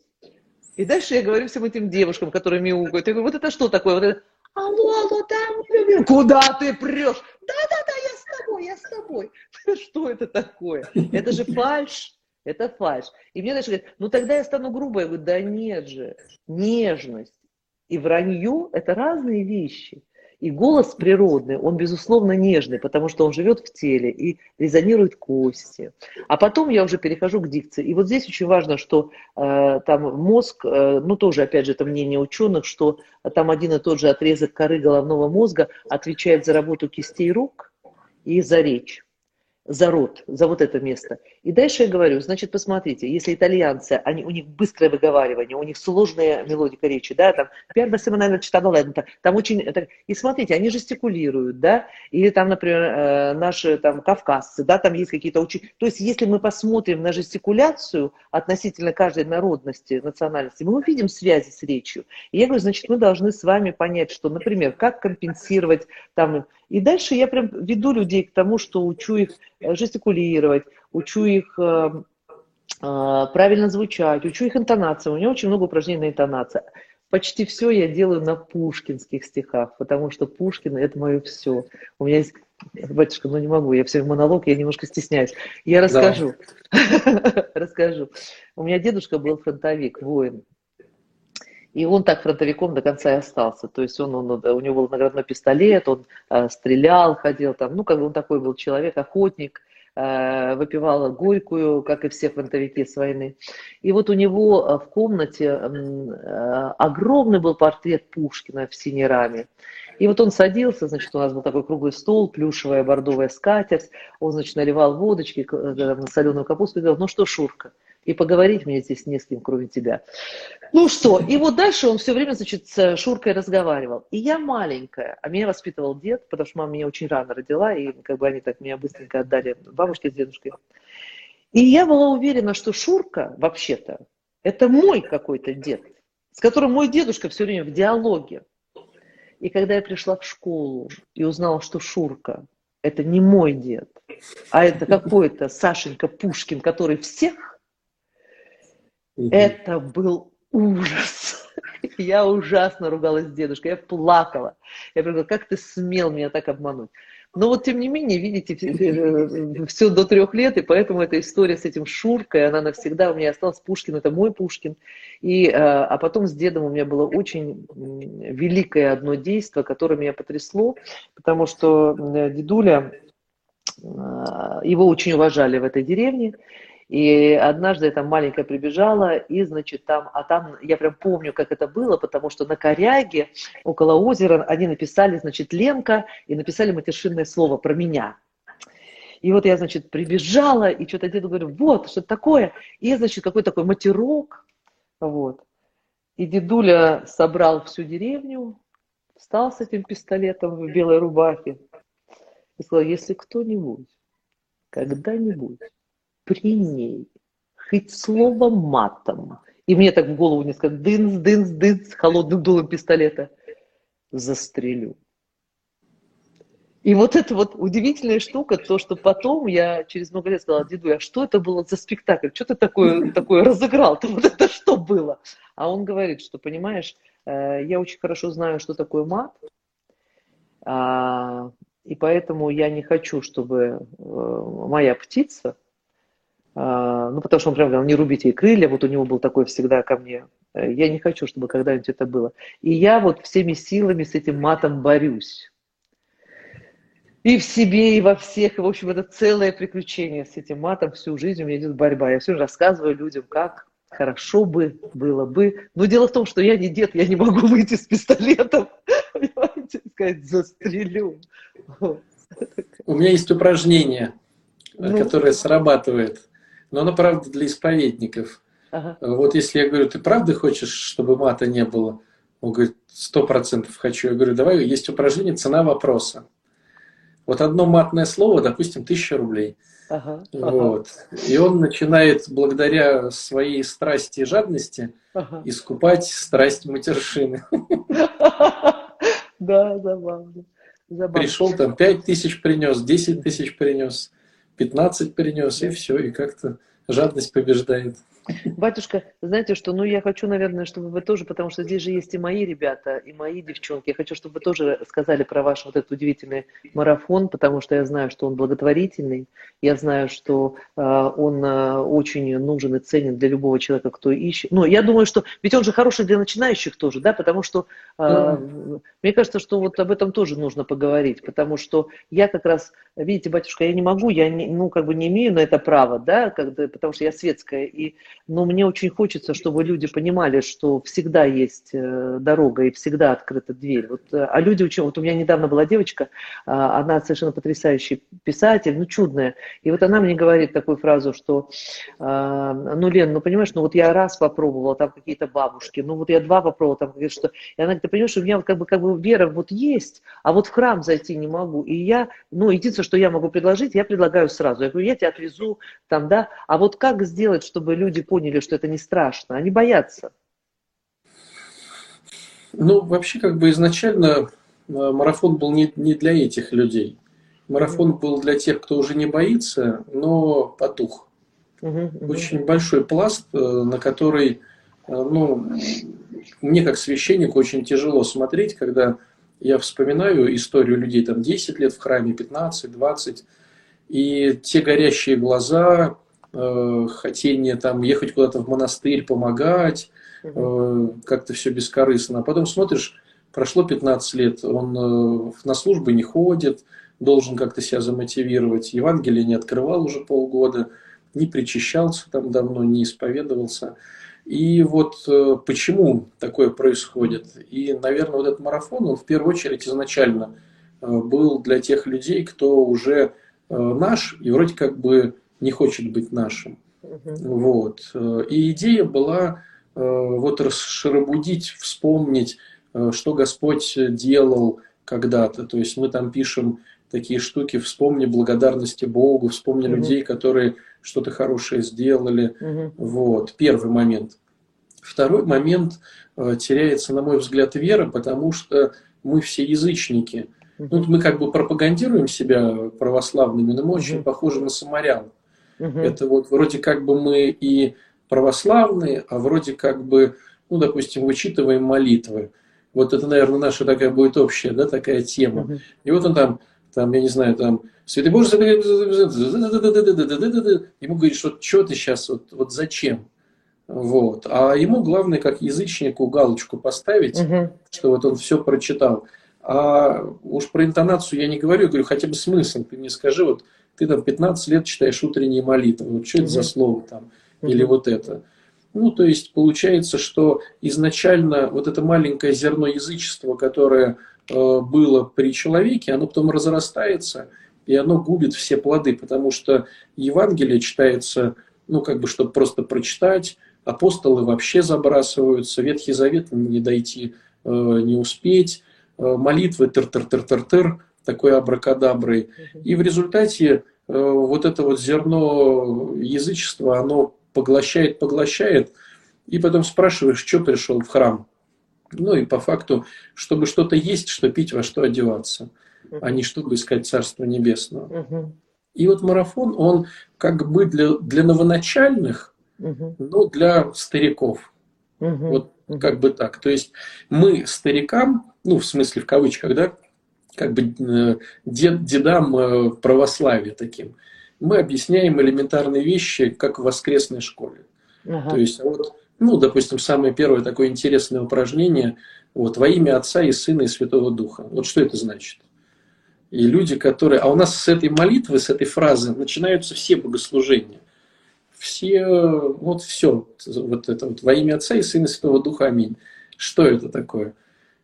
И дальше я говорю всем этим девушкам, которые мяукают. Я говорю, вот это что такое? Вот это... Алло, алло, там... Куда ты прешь? Да-да-да, я с тобой, я с тобой. Что это такое? Это же фальш. Это фальш. И мне даже говорят, ну тогда я стану грубой. Я говорю, да нет же. Нежность и вранье – это разные вещи. И голос природный, он, безусловно, нежный, потому что он живет в теле и резонирует кости. А потом я уже перехожу к дикции. И вот здесь очень важно, что э, там мозг, э, ну тоже, опять же, это мнение ученых, что там один и тот же отрезок коры головного мозга отвечает за работу кистей рук и за речь за рот, за вот это место. И дальше я говорю, значит, посмотрите, если итальянцы, они, у них быстрое выговаривание, у них сложная мелодика речи, да, там, первая семена читала там очень, это, и смотрите, они жестикулируют, да, или там, например, э, наши там кавказцы, да, там есть какие-то очень, то есть если мы посмотрим на жестикуляцию относительно каждой народности, национальности, мы увидим связи с речью. И я говорю, значит, мы должны с вами понять, что, например, как компенсировать там и дальше я прям веду людей к тому, что учу их э, жестикулировать, учу их э, э, правильно звучать, учу их интонации. У меня очень много упражнений на интонации. Почти все я делаю на пушкинских стихах, потому что Пушкин – это мое все. У меня есть Батюшка, ну не могу, я все в монолог, я немножко стесняюсь. Я расскажу. расскажу. У меня дедушка был фронтовик, воин. И он так фронтовиком до конца и остался. То есть он, он, у него был наградной пистолет, он э, стрелял, ходил там, ну, как бы он такой был человек, охотник, э, выпивал горькую, как и все фронтовики с войны. И вот у него э, в комнате э, огромный был портрет Пушкина в синей раме. И вот он садился, значит, у нас был такой круглый стол, плюшевая бордовая скатерть, он, значит, наливал водочки, э, соленую капусту и говорил, ну что, Шурка, и поговорить мне здесь не с кем, кроме тебя. Ну что, и вот дальше он все время, значит, с Шуркой разговаривал. И я маленькая, а меня воспитывал дед, потому что мама меня очень рано родила, и как бы они так меня быстренько отдали бабушке с дедушкой. И я была уверена, что Шурка, вообще-то, это мой какой-то дед, с которым мой дедушка все время в диалоге. И когда я пришла в школу и узнала, что Шурка – это не мой дед, а это какой-то Сашенька Пушкин, который всех это был ужас. Я ужасно ругалась с дедушкой, я плакала. Я говорила, как ты смел меня так обмануть? Но вот тем не менее, видите, все до трех лет, и поэтому эта история с этим Шуркой, она навсегда у меня осталась. Пушкин, это мой Пушкин. И, а, а потом с дедом у меня было очень великое одно действие, которое меня потрясло, потому что дедуля, его очень уважали в этой деревне, И однажды я там маленькая прибежала, и, значит, там, а там, я прям помню, как это было, потому что на коряге около озера они написали, значит, Ленка, и написали матершинное слово про меня. И вот я, значит, прибежала, и что-то деду говорю, вот, что такое. И, значит, какой такой матерок, вот. И дедуля собрал всю деревню, встал с этим пистолетом в белой рубахе и сказал, если кто-нибудь когда-нибудь при ней хоть словом матом, и мне так в голову несколько дынс, дынс, дынс, холодным дулом пистолета, застрелю. И вот это вот удивительная штука, то, что потом я через много лет сказала, деду, а что это было за спектакль? Что ты такое, такое разыграл? -то? Вот это что было? А он говорит, что, понимаешь, э, я очень хорошо знаю, что такое мат, а, и поэтому я не хочу, чтобы э, моя птица, ну, потому что он прям говорил, не рубите ей крылья, вот у него был такой всегда ко мне, э, я не хочу, чтобы когда-нибудь это было. И я вот всеми силами с этим матом борюсь и в себе, и во всех. И, в общем, это целое приключение с этим матом. Всю жизнь у меня идет борьба. Я все рассказываю людям, как хорошо бы было бы. Но дело в том, что я не дед, я не могу выйти с пистолетом, понимаете, сказать, застрелю. У меня есть упражнение, ну. которое срабатывает. Но оно, правда, для исповедников. Ага. Вот если я говорю, ты правда хочешь, чтобы мата не было? Он говорит, сто процентов хочу. Я говорю, давай, есть упражнение «Цена вопроса». Вот одно матное слово, допустим, тысяча рублей. Ага, вот. Ага. И он начинает благодаря своей страсти и жадности ага. искупать страсть матершины. Да, забавно. забавно. Пришел там пять тысяч принес, десять тысяч принес, пятнадцать принес, и все, и как-то жадность побеждает. Батюшка, знаете что, ну я хочу, наверное, чтобы вы тоже, потому что здесь же есть и мои ребята, и мои девчонки, я хочу, чтобы вы тоже сказали про ваш вот этот удивительный марафон, потому что я знаю, что он благотворительный, я знаю, что э, он э, очень нужен и ценен для любого человека, кто ищет. Ну, я думаю, что, ведь он же хороший для начинающих тоже, да, потому что э, mm. мне кажется, что вот об этом тоже нужно поговорить, потому что я как раз, видите, батюшка, я не могу, я не, ну, как бы не имею на это права, да, когда, потому что я светская, и но мне очень хочется, чтобы люди понимали, что всегда есть э, дорога и всегда открыта дверь. Вот, э, а люди очень... Вот у меня недавно была девочка, а, она совершенно потрясающий писатель, ну, чудная. И вот она мне говорит такую фразу, что, а, ну, Лен, ну, понимаешь, ну, вот я раз попробовала, там какие-то бабушки, ну, вот я два попробовала, там какие-то что... И она говорит, ты понимаешь, у меня вот как бы, как бы вера вот есть, а вот в храм зайти не могу. И я, ну, единственное, что я могу предложить, я предлагаю сразу. Я говорю, я тебя отвезу, там, да. А вот как сделать, чтобы люди поняли, что это не страшно. Они боятся. Ну, вообще, как бы изначально э, марафон был не, не для этих людей. Марафон был для тех, кто уже не боится, но потух. Очень большой пласт, э, на который, э, ну, мне как священнику очень тяжело смотреть, когда я вспоминаю историю людей там 10 лет в храме, 15, 20, и те горящие глаза, э, хотение там ехать куда-то в монастырь, помогать, э, как-то все бескорыстно. А потом смотришь, прошло 15 лет, он э, на службы не ходит, должен как-то себя замотивировать. Евангелие не открывал уже полгода, не причащался там давно, не исповедовался. И вот э, почему такое происходит? И, наверное, вот этот марафон, он в первую очередь изначально э, был для тех людей, кто уже э, наш и вроде как бы не хочет быть нашим. Угу. Вот. И идея была э, вот расшарабудить, вспомнить, э, что Господь делал когда-то. То есть мы там пишем такие штуки, вспомни благодарности Богу, вспомни угу. людей, которые что-то хорошее сделали. Угу. Вот, первый момент. Второй момент э, теряется, на мой взгляд, вера, потому что мы все язычники. Ну, мы как бы пропагандируем себя православными, но мы очень похожи на самарян. Угу. Это вот вроде как бы мы и православные, а вроде как бы, ну, допустим, вычитываем молитвы. Вот это, наверное, наша такая будет общая, да, такая тема. Угу. И вот он там, там, я не знаю, там, Святый Боже, ему говорит, что что ты сейчас, вот, вот зачем? Вот. А ему главное, как язычнику, галочку поставить, угу. что вот он все прочитал. А уж про интонацию я не говорю, говорю, хотя бы смысл, ты мне скажи, вот ты там 15 лет читаешь утренние молитвы, вот что это за слово там, или вот это. Ну, то есть получается, что изначально вот это маленькое зерно язычества, которое э, было при человеке, оно потом разрастается, и оно губит все плоды, потому что Евангелие читается, ну, как бы, чтобы просто прочитать, апостолы вообще забрасываются, Ветхий Завет не дойти, э, не успеть, э, молитвы тыр-тыр-тыр-тыр-тыр, такой абракадаброй. И в результате э, вот это вот зерно язычества, оно поглощает, поглощает, и потом спрашиваешь, что пришел в храм. Ну и по факту, чтобы что-то есть, что пить, во что одеваться, а не чтобы искать Царство Небесного. И вот марафон, он как бы для, для новоначальных, но для стариков. Вот как бы так. То есть мы старикам, ну в смысле в кавычках, да, как бы э, дед, дедам э, православия таким, мы объясняем элементарные вещи, как в воскресной школе. Ага. То есть вот, ну, допустим, самое первое такое интересное упражнение, вот, во имя Отца и Сына и Святого Духа. Вот что это значит? И люди, которые... А у нас с этой молитвы, с этой фразы начинаются все богослужения. Все, вот все, вот это вот во имя Отца и Сына и Святого Духа, аминь. Что это такое?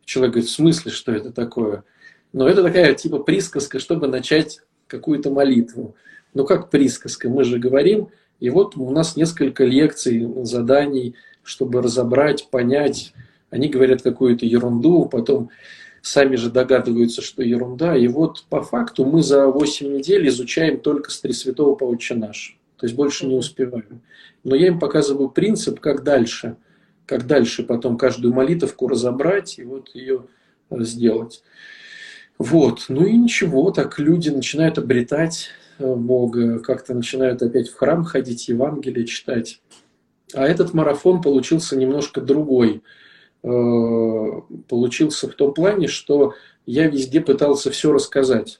Человек говорит, в смысле, что это такое? Но это такая типа присказка, чтобы начать какую-то молитву. Ну как присказка, мы же говорим, и вот у нас несколько лекций, заданий, чтобы разобрать, понять. Они говорят какую-то ерунду, потом сами же догадываются, что ерунда. И вот по факту мы за 8 недель изучаем только с Тресвятого по Отче наш. То есть больше не успеваем. Но я им показываю принцип, как дальше, как дальше потом каждую молитовку разобрать и вот ее сделать. Вот, ну и ничего, так люди начинают обретать э, Бога, как-то начинают опять в храм ходить, Евангелие читать. А этот марафон получился немножко другой. Э, получился в том плане, что я везде пытался все рассказать.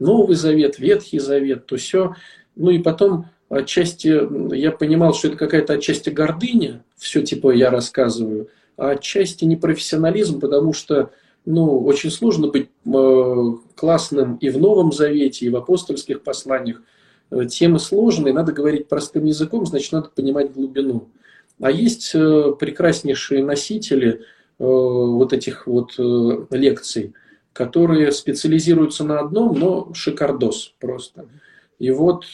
Новый Завет, Ветхий Завет, то все. Ну и потом отчасти я понимал, что это какая-то отчасти гордыня, все типа я рассказываю, а отчасти непрофессионализм, потому что ну, очень сложно быть э, классным и в Новом Завете, и в апостольских посланиях. Э, темы сложные, надо говорить простым языком, значит, надо понимать глубину. А есть э, прекраснейшие носители вот этих вот лекций, которые специализируются на одном, но шикардос просто. И вот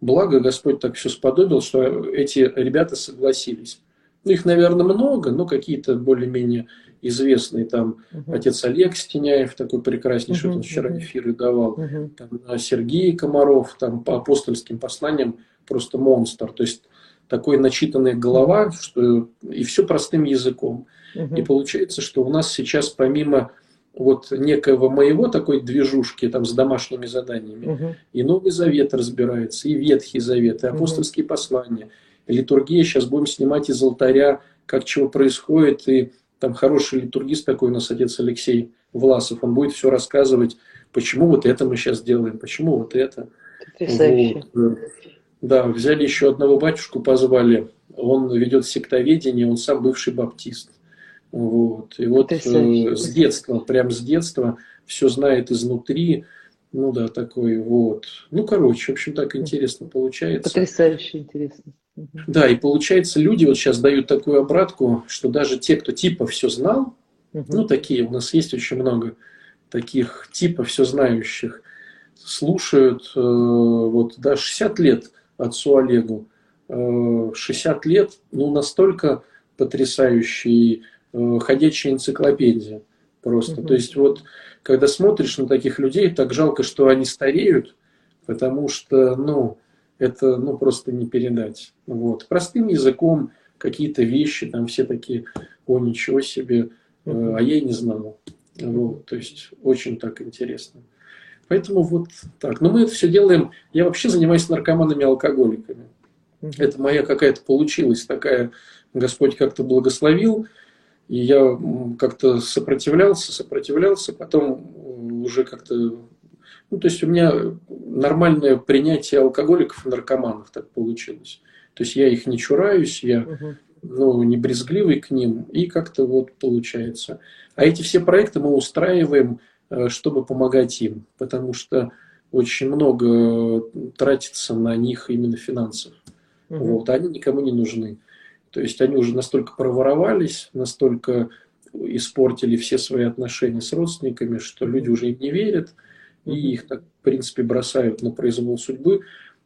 благо Господь так все сподобил, что эти ребята согласились. Ну, их, наверное, много, но какие-то более-менее известный там uh-huh. отец Олег Стеняев, такой прекраснейший, uh-huh. он вчера эфиры давал, uh-huh. там, Сергей Комаров, там по апостольским посланиям просто монстр, то есть такой начитанная голова, что и все простым языком. Uh-huh. И получается, что у нас сейчас помимо вот некоего моего такой движушки там с домашними заданиями, uh-huh. и Новый Завет разбирается, и Ветхий Завет, и апостольские uh-huh. послания, и литургия сейчас будем снимать из алтаря, как чего происходит, и там хороший литургист такой у нас отец Алексей Власов, он будет все рассказывать, почему вот это мы сейчас делаем, почему вот это. Вот. Да, взяли еще одного батюшку, позвали. Он ведет сектоведение, он сам бывший баптист. Вот. И вот э, с детства, прям с детства, все знает изнутри. Ну да, такой вот. Ну, короче, в общем, так интересно получается. Потрясающе интересно. Да, и получается, люди вот сейчас дают такую обратку, что даже те, кто типа все знал, угу. ну такие, у нас есть очень много таких типа все знающих, слушают, э, вот, да, 60 лет отцу Олегу, э, 60 лет, ну, настолько потрясающий, э, ходячая энциклопедия просто. Угу. То есть вот, когда смотришь на таких людей, так жалко, что они стареют, потому что, ну, это ну, просто не передать. Вот. Простым языком какие-то вещи, там все такие, о, ничего себе, э, а я и не знал. Вот. То есть очень так интересно. Поэтому вот так. Но мы это все делаем. Я вообще занимаюсь наркоманами алкоголиками. Это моя какая-то получилась такая, Господь как-то благословил. И я как-то сопротивлялся, сопротивлялся, потом уже как-то ну, то есть у меня нормальное принятие алкоголиков и наркоманов так получилось. То есть я их не чураюсь, я ну, не брезгливый к ним, и как-то вот получается. А эти все проекты мы устраиваем, э, чтобы помогать им, потому что очень много тратится на них именно финансов. Угу. Вот, они никому не нужны. То есть они уже настолько проворовались, настолько испортили все свои отношения с родственниками, что люди уже им не верят, и их так, в принципе, бросают на произвол судьбы.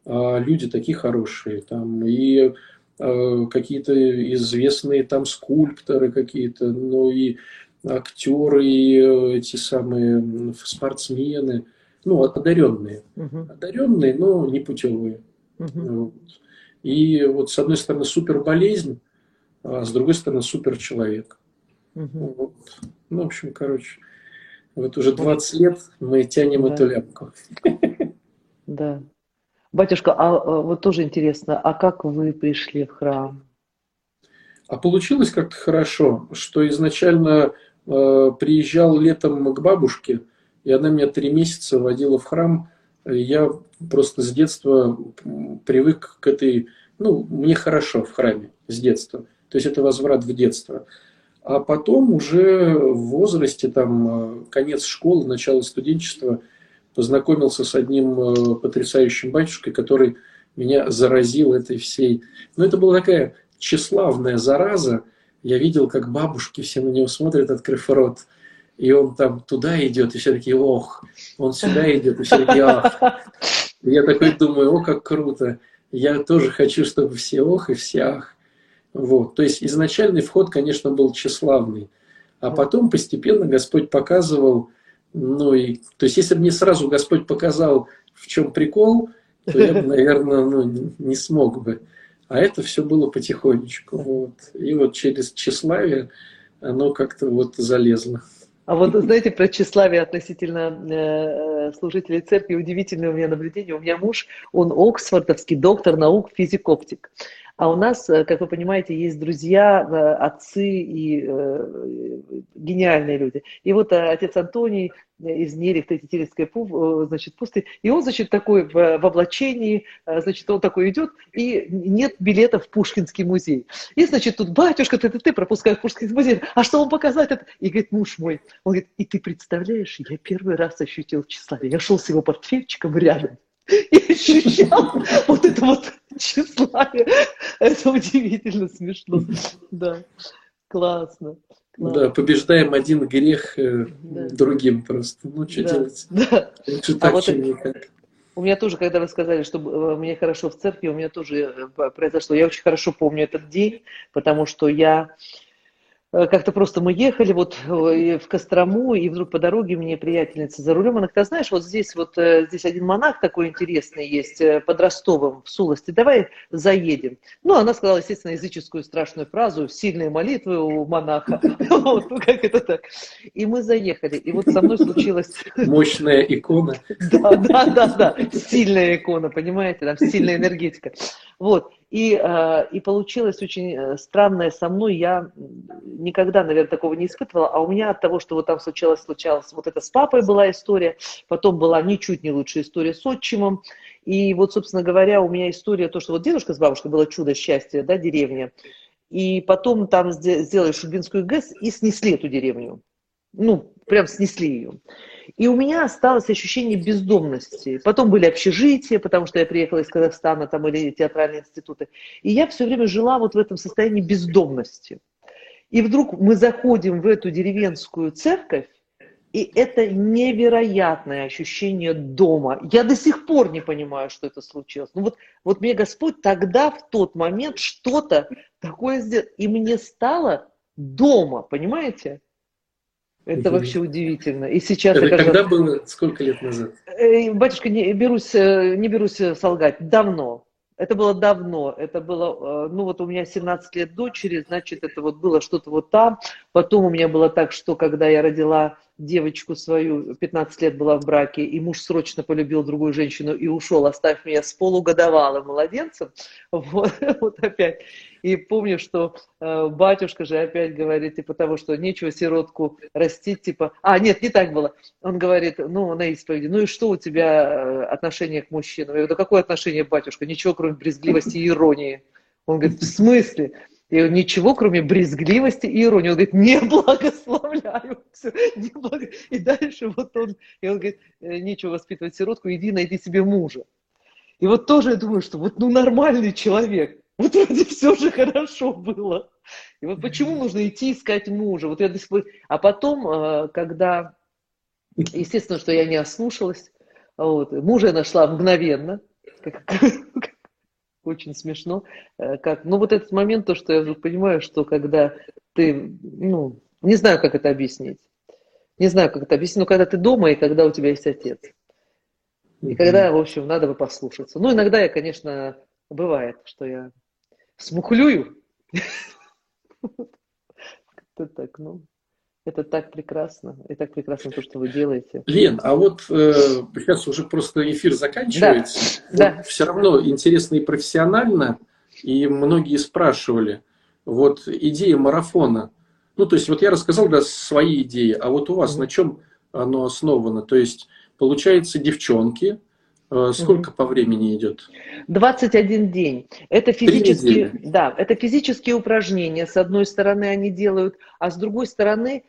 А люди такие хорошие. Там и э, какие-то известные там скульпторы какие-то, ну и актеры, и э, эти самые спортсмены, ну, одаренные. Угу. Одаренные, но не путевые. Угу. И вот с одной стороны супер болезнь, а с другой стороны супер человек. Угу. Вот. Ну, в общем, короче, вот уже 20 лет мы тянем да. эту ляпку. Да. Батюшка, а, а вот тоже интересно, а как вы пришли в храм? А получилось как-то хорошо, что изначально э, приезжал летом к бабушке, и она меня три месяца водила в храм. Я просто с детства привык к этой... Ну, мне хорошо в храме с детства. То есть это возврат в детство. А потом уже в возрасте, там, э, конец школы, начало студенчества, познакомился с одним э, потрясающим батюшкой, который меня заразил этой всей... Ну, это была такая тщеславная зараза. Я видел, как бабушки все на него смотрят, открыв рот. И он там туда идет, и все такие, ох, он сюда идет, и все такие, ах. Я такой думаю, о, как круто. Я тоже хочу, чтобы все ох и все ах. Вот. То есть изначальный вход, конечно, был тщеславный. А потом постепенно Господь показывал, ну и, то есть если бы мне сразу Господь показал, в чем прикол, то я бы, наверное, ну, не смог бы. А это все было потихонечку. Вот. И вот через тщеславие оно как-то вот залезло. А вот знаете, про тщеславие относительно э, служителей церкви удивительное у меня наблюдение. У меня муж, он оксфордовский доктор наук, физик-оптик. А у нас, э, как вы понимаете, есть друзья, э, отцы и э, гениальные люди. И вот отец Антоний из Нерих, Тетительской значит, пусты, и он, значит, такой в, в облачении, значит, он такой идет, и нет билетов в Пушкинский музей. И, значит, тут батюшка, ты, ты, ты пропускаешь Пушкинский музей, а что вам показать это? И говорит, муж мой, он говорит, и ты представляешь, я первый раз ощутил тщеславие, я шел с его портфельчиком рядом, и ощущал вот это вот тщеславие. Это удивительно смешно. Да, классно. Да, побеждаем один грех э, да. другим просто. Ну, что да. делать? Да. Лучше а так, а вот чем никак. У меня тоже, когда вы сказали, что э, мне хорошо в церкви, у меня тоже э, произошло. Я очень хорошо помню этот день, потому что я Э, как-то просто мы ехали вот э, в Кострому, и вдруг по дороге мне приятельница за рулем, она говорит, знаешь, вот здесь вот э, здесь один монах такой интересный есть под Ростовом в Сулости, давай заедем. Ну, она сказала, естественно, языческую страшную фразу, сильные молитвы у монаха. Вот, ну как это так? И мы заехали, и вот со мной случилось... Мощная икона. Да, да, да, да, сильная икона, понимаете, там сильная энергетика. Вот, и, э, и получилось очень э, странное со мной. Я никогда, наверное, такого не испытывала. А у меня от того, что вот там случалось, случалось, вот это с папой была история, потом была ничуть не лучшая история с отчимом. И вот, собственно говоря, у меня история, то, что вот дедушка с бабушкой было чудо счастья, да, деревня. И потом там сделали Шубинскую ГЭС и снесли эту деревню. Ну, прям снесли ее. И у меня осталось ощущение бездомности. Потом были общежития, потому что я приехала из Казахстана, там были театральные институты. И я все время жила вот в этом состоянии бездомности. И вдруг мы заходим в эту деревенскую церковь, и это невероятное ощущение дома. Я до сих пор не понимаю, что это случилось. Ну вот, вот мне Господь тогда, в тот момент, что-то такое сделал. И мне стало дома, понимаете? Это вообще удивительно. И сейчас это когда, когда было? Сколько лет назад? Э, батюшка, не берусь, э, не берусь солгать. Давно. Это было давно. Это было, э, ну вот у меня 17 лет дочери, значит, это вот было что-то вот там. Потом у меня было так, что когда я родила девочку свою, 15 лет была в браке, и муж срочно полюбил другую женщину и ушел, оставив меня с полугодовалым младенцем. Вот, вот опять. И помню, что э, батюшка же опять говорит, типа того, что нечего сиротку растить, типа... А, нет, не так было. Он говорит, ну, на исповеди, ну и что у тебя э, отношение к мужчинам? Я говорю, да какое отношение, батюшка? Ничего, кроме брезгливости и иронии. Он говорит, в смысле? И он ничего, кроме брезгливости и иронии. Он говорит, не благословляю. Все, не благо... И дальше вот он, и он говорит, «Э, нечего воспитывать сиротку, иди найди себе мужа. И вот тоже я думаю, что вот ну нормальный человек. Вот вроде все же хорошо было. И вот почему нужно идти искать мужа? Вот я до сих пор... А потом, э, когда, естественно, что я не ослушалась, вот, мужа я нашла мгновенно, как, очень смешно, э, как, ну вот этот момент, то, что я вдруг понимаю, что когда ты, ну, не знаю, как это объяснить, не знаю, как это объяснить, но когда ты дома и когда у тебя есть отец. И когда, в общем, надо бы послушаться. Ну, иногда я, конечно, бывает, что я смухлюю. Это так, ну, это так прекрасно. И так прекрасно то, что вы делаете. Лен, а вот э, сейчас уже просто эфир заканчивается. Да, да. Все равно интересно и профессионально. И многие спрашивали, вот идея марафона. Ну, то есть, вот я рассказал да, свои идеи, а вот у вас mm-hmm. на чем оно основано? То есть, получается, девчонки, Э, сколько по времени идет? 21 день. Это физические, да, это физические упражнения. С одной стороны они делают, а с другой стороны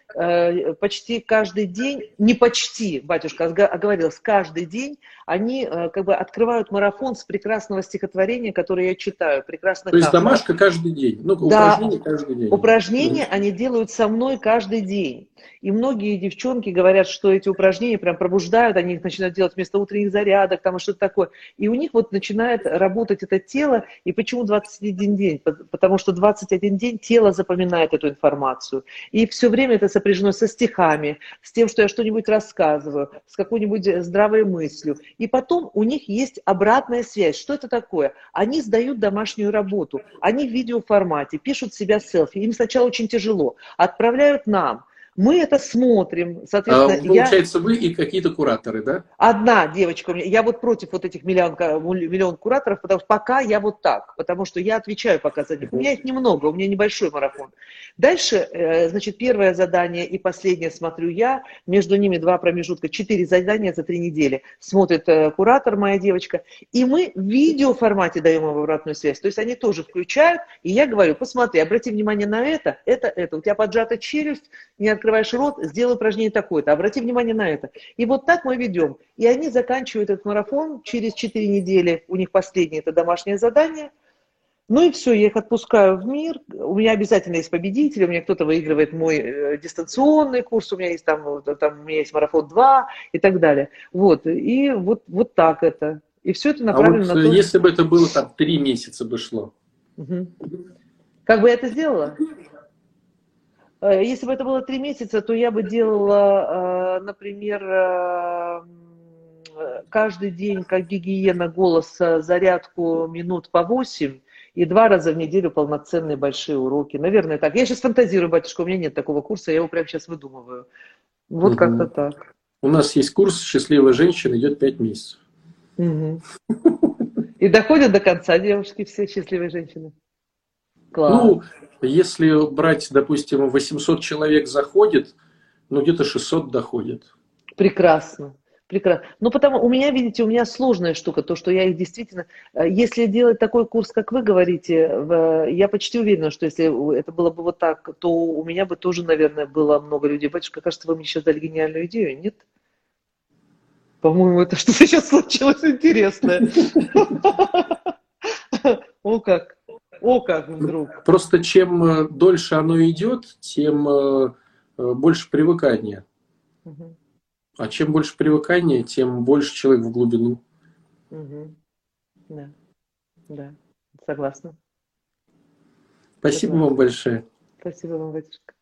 почти каждый день, не почти, батюшка оговорилась, каждый день они э, как бы открывают марафон с прекрасного стихотворения, которое я читаю. Прекрасных То есть автор. домашка каждый день? Ну, да, упражнения каждый день. Упражнения да. они делают со мной каждый день. И многие девчонки говорят, что эти упражнения прям пробуждают, они их начинают делать вместо утренних зарядок, там что-то такое. И у них вот начинает работать это тело. И почему 21 день? Потому что 21 день тело запоминает эту информацию. И все время это сопряжено со стихами, с тем, что я что-нибудь рассказываю, с какой-нибудь здравой мыслью. И потом у них есть обратная связь. Что это такое? Они сдают домашнюю работу, они в видеоформате, пишут себя селфи. Им сначала очень тяжело, отправляют нам – мы это смотрим, соответственно. А, получается, я... вы и какие-то кураторы, да? Одна девочка у меня. Я вот против вот этих миллион, миллион кураторов, потому что пока я вот так, потому что я отвечаю пока за них. У меня их немного, у меня небольшой марафон. Дальше, э, значит, первое задание и последнее смотрю я. Между ними два промежутка, четыре задания за три недели. Смотрит э, куратор, моя девочка. И мы в видеоформате даем им обратную связь. То есть они тоже включают, и я говорю, посмотри, обрати внимание на это, это, это. У тебя поджата челюсть, не открываешь рот, сделай упражнение такое-то, обрати внимание на это. И вот так мы ведем. И они заканчивают этот марафон через 4 недели, у них последнее это домашнее задание. Ну и все, я их отпускаю в мир. У меня обязательно есть победители, у меня кто-то выигрывает мой э, дистанционный курс, у меня есть там, там у меня есть марафон 2 и так далее. Вот, и вот, вот так это. И все это направлено а вот, на то, если бы это было там три месяца бы шло. Угу. Как бы я это сделала? Э, если бы это было три месяца, то я бы делала, э, например, э, каждый день, как гигиена голоса, зарядку минут по 8 и два раза в неделю полноценные большие уроки. Наверное, так. Я сейчас фантазирую, батюшка, у меня нет такого курса, я его прямо сейчас выдумываю. Вот угу. как-то так. У нас есть курс «Счастливая женщина», идет пять месяцев. Угу. И доходят до конца девушки все счастливые женщины. Класс. Ну, если брать, допустим, 800 человек заходит, ну где-то 600 доходит. Прекрасно. Прекрасно. Ну, потому у меня, видите, у меня сложная штука, то, что я их действительно... Э, если делать такой курс, как вы говорите, я почти уверена, что если это было бы вот так, то у меня бы тоже, наверное, было много людей. Батюшка, кажется, вы мне сейчас дали гениальную идею, нет? По-моему, это что-то сейчас случилось интересное. О, как. О, как вдруг. Просто чем э, дольше оно идет, тем э, э, больше привыкания. Угу. А чем больше привыкания, тем больше человек в глубину. Угу. Да, да, согласна. Спасибо согласна. вам большое. Спасибо вам, батюшка.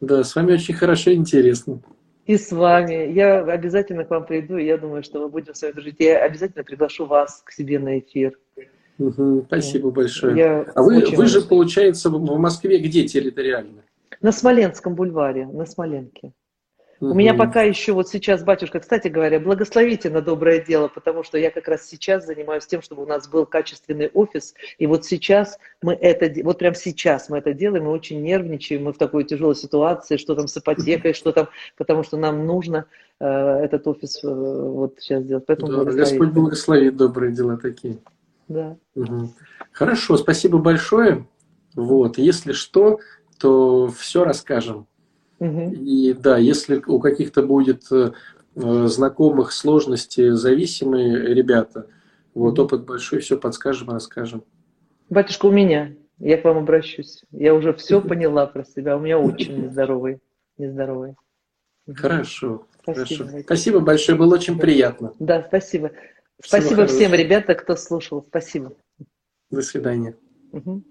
Да, с вами очень хорошо и интересно. И с вами. Я обязательно к вам приду, и я думаю, что мы будем с вами дружить. Я обязательно приглашу вас к себе на эфир. Угу, спасибо большое. Я а вы, вы же, получается, в Москве где территориально? На Смоленском бульваре, на Смоленке. Угу. У меня пока еще вот сейчас, батюшка, кстати говоря, благословите на доброе дело, потому что я как раз сейчас занимаюсь тем, чтобы у нас был качественный офис, и вот сейчас мы это, вот прям сейчас мы это делаем, мы очень нервничаем, мы в такой тяжелой ситуации, что там с ипотекой, что там, потому что нам нужно э, этот офис э, вот сейчас делать. Поэтому да, Господь благословит добрые дела такие. Да. Угу. Хорошо, спасибо большое. Вот, если что, то все расскажем. Угу. И да, если у каких-то будет э, знакомых сложности зависимые ребята, вот опыт большой, все подскажем, расскажем. Батюшка, у меня, я к вам обращусь. Я уже все поняла про себя. У меня очень нездоровый, нездоровый. Хорошо, Спасибо, хорошо. Спасибо большое, было очень приятно. Да, спасибо. Спасибо всем, ребята, кто слушал. Спасибо. До свидания. Мгм.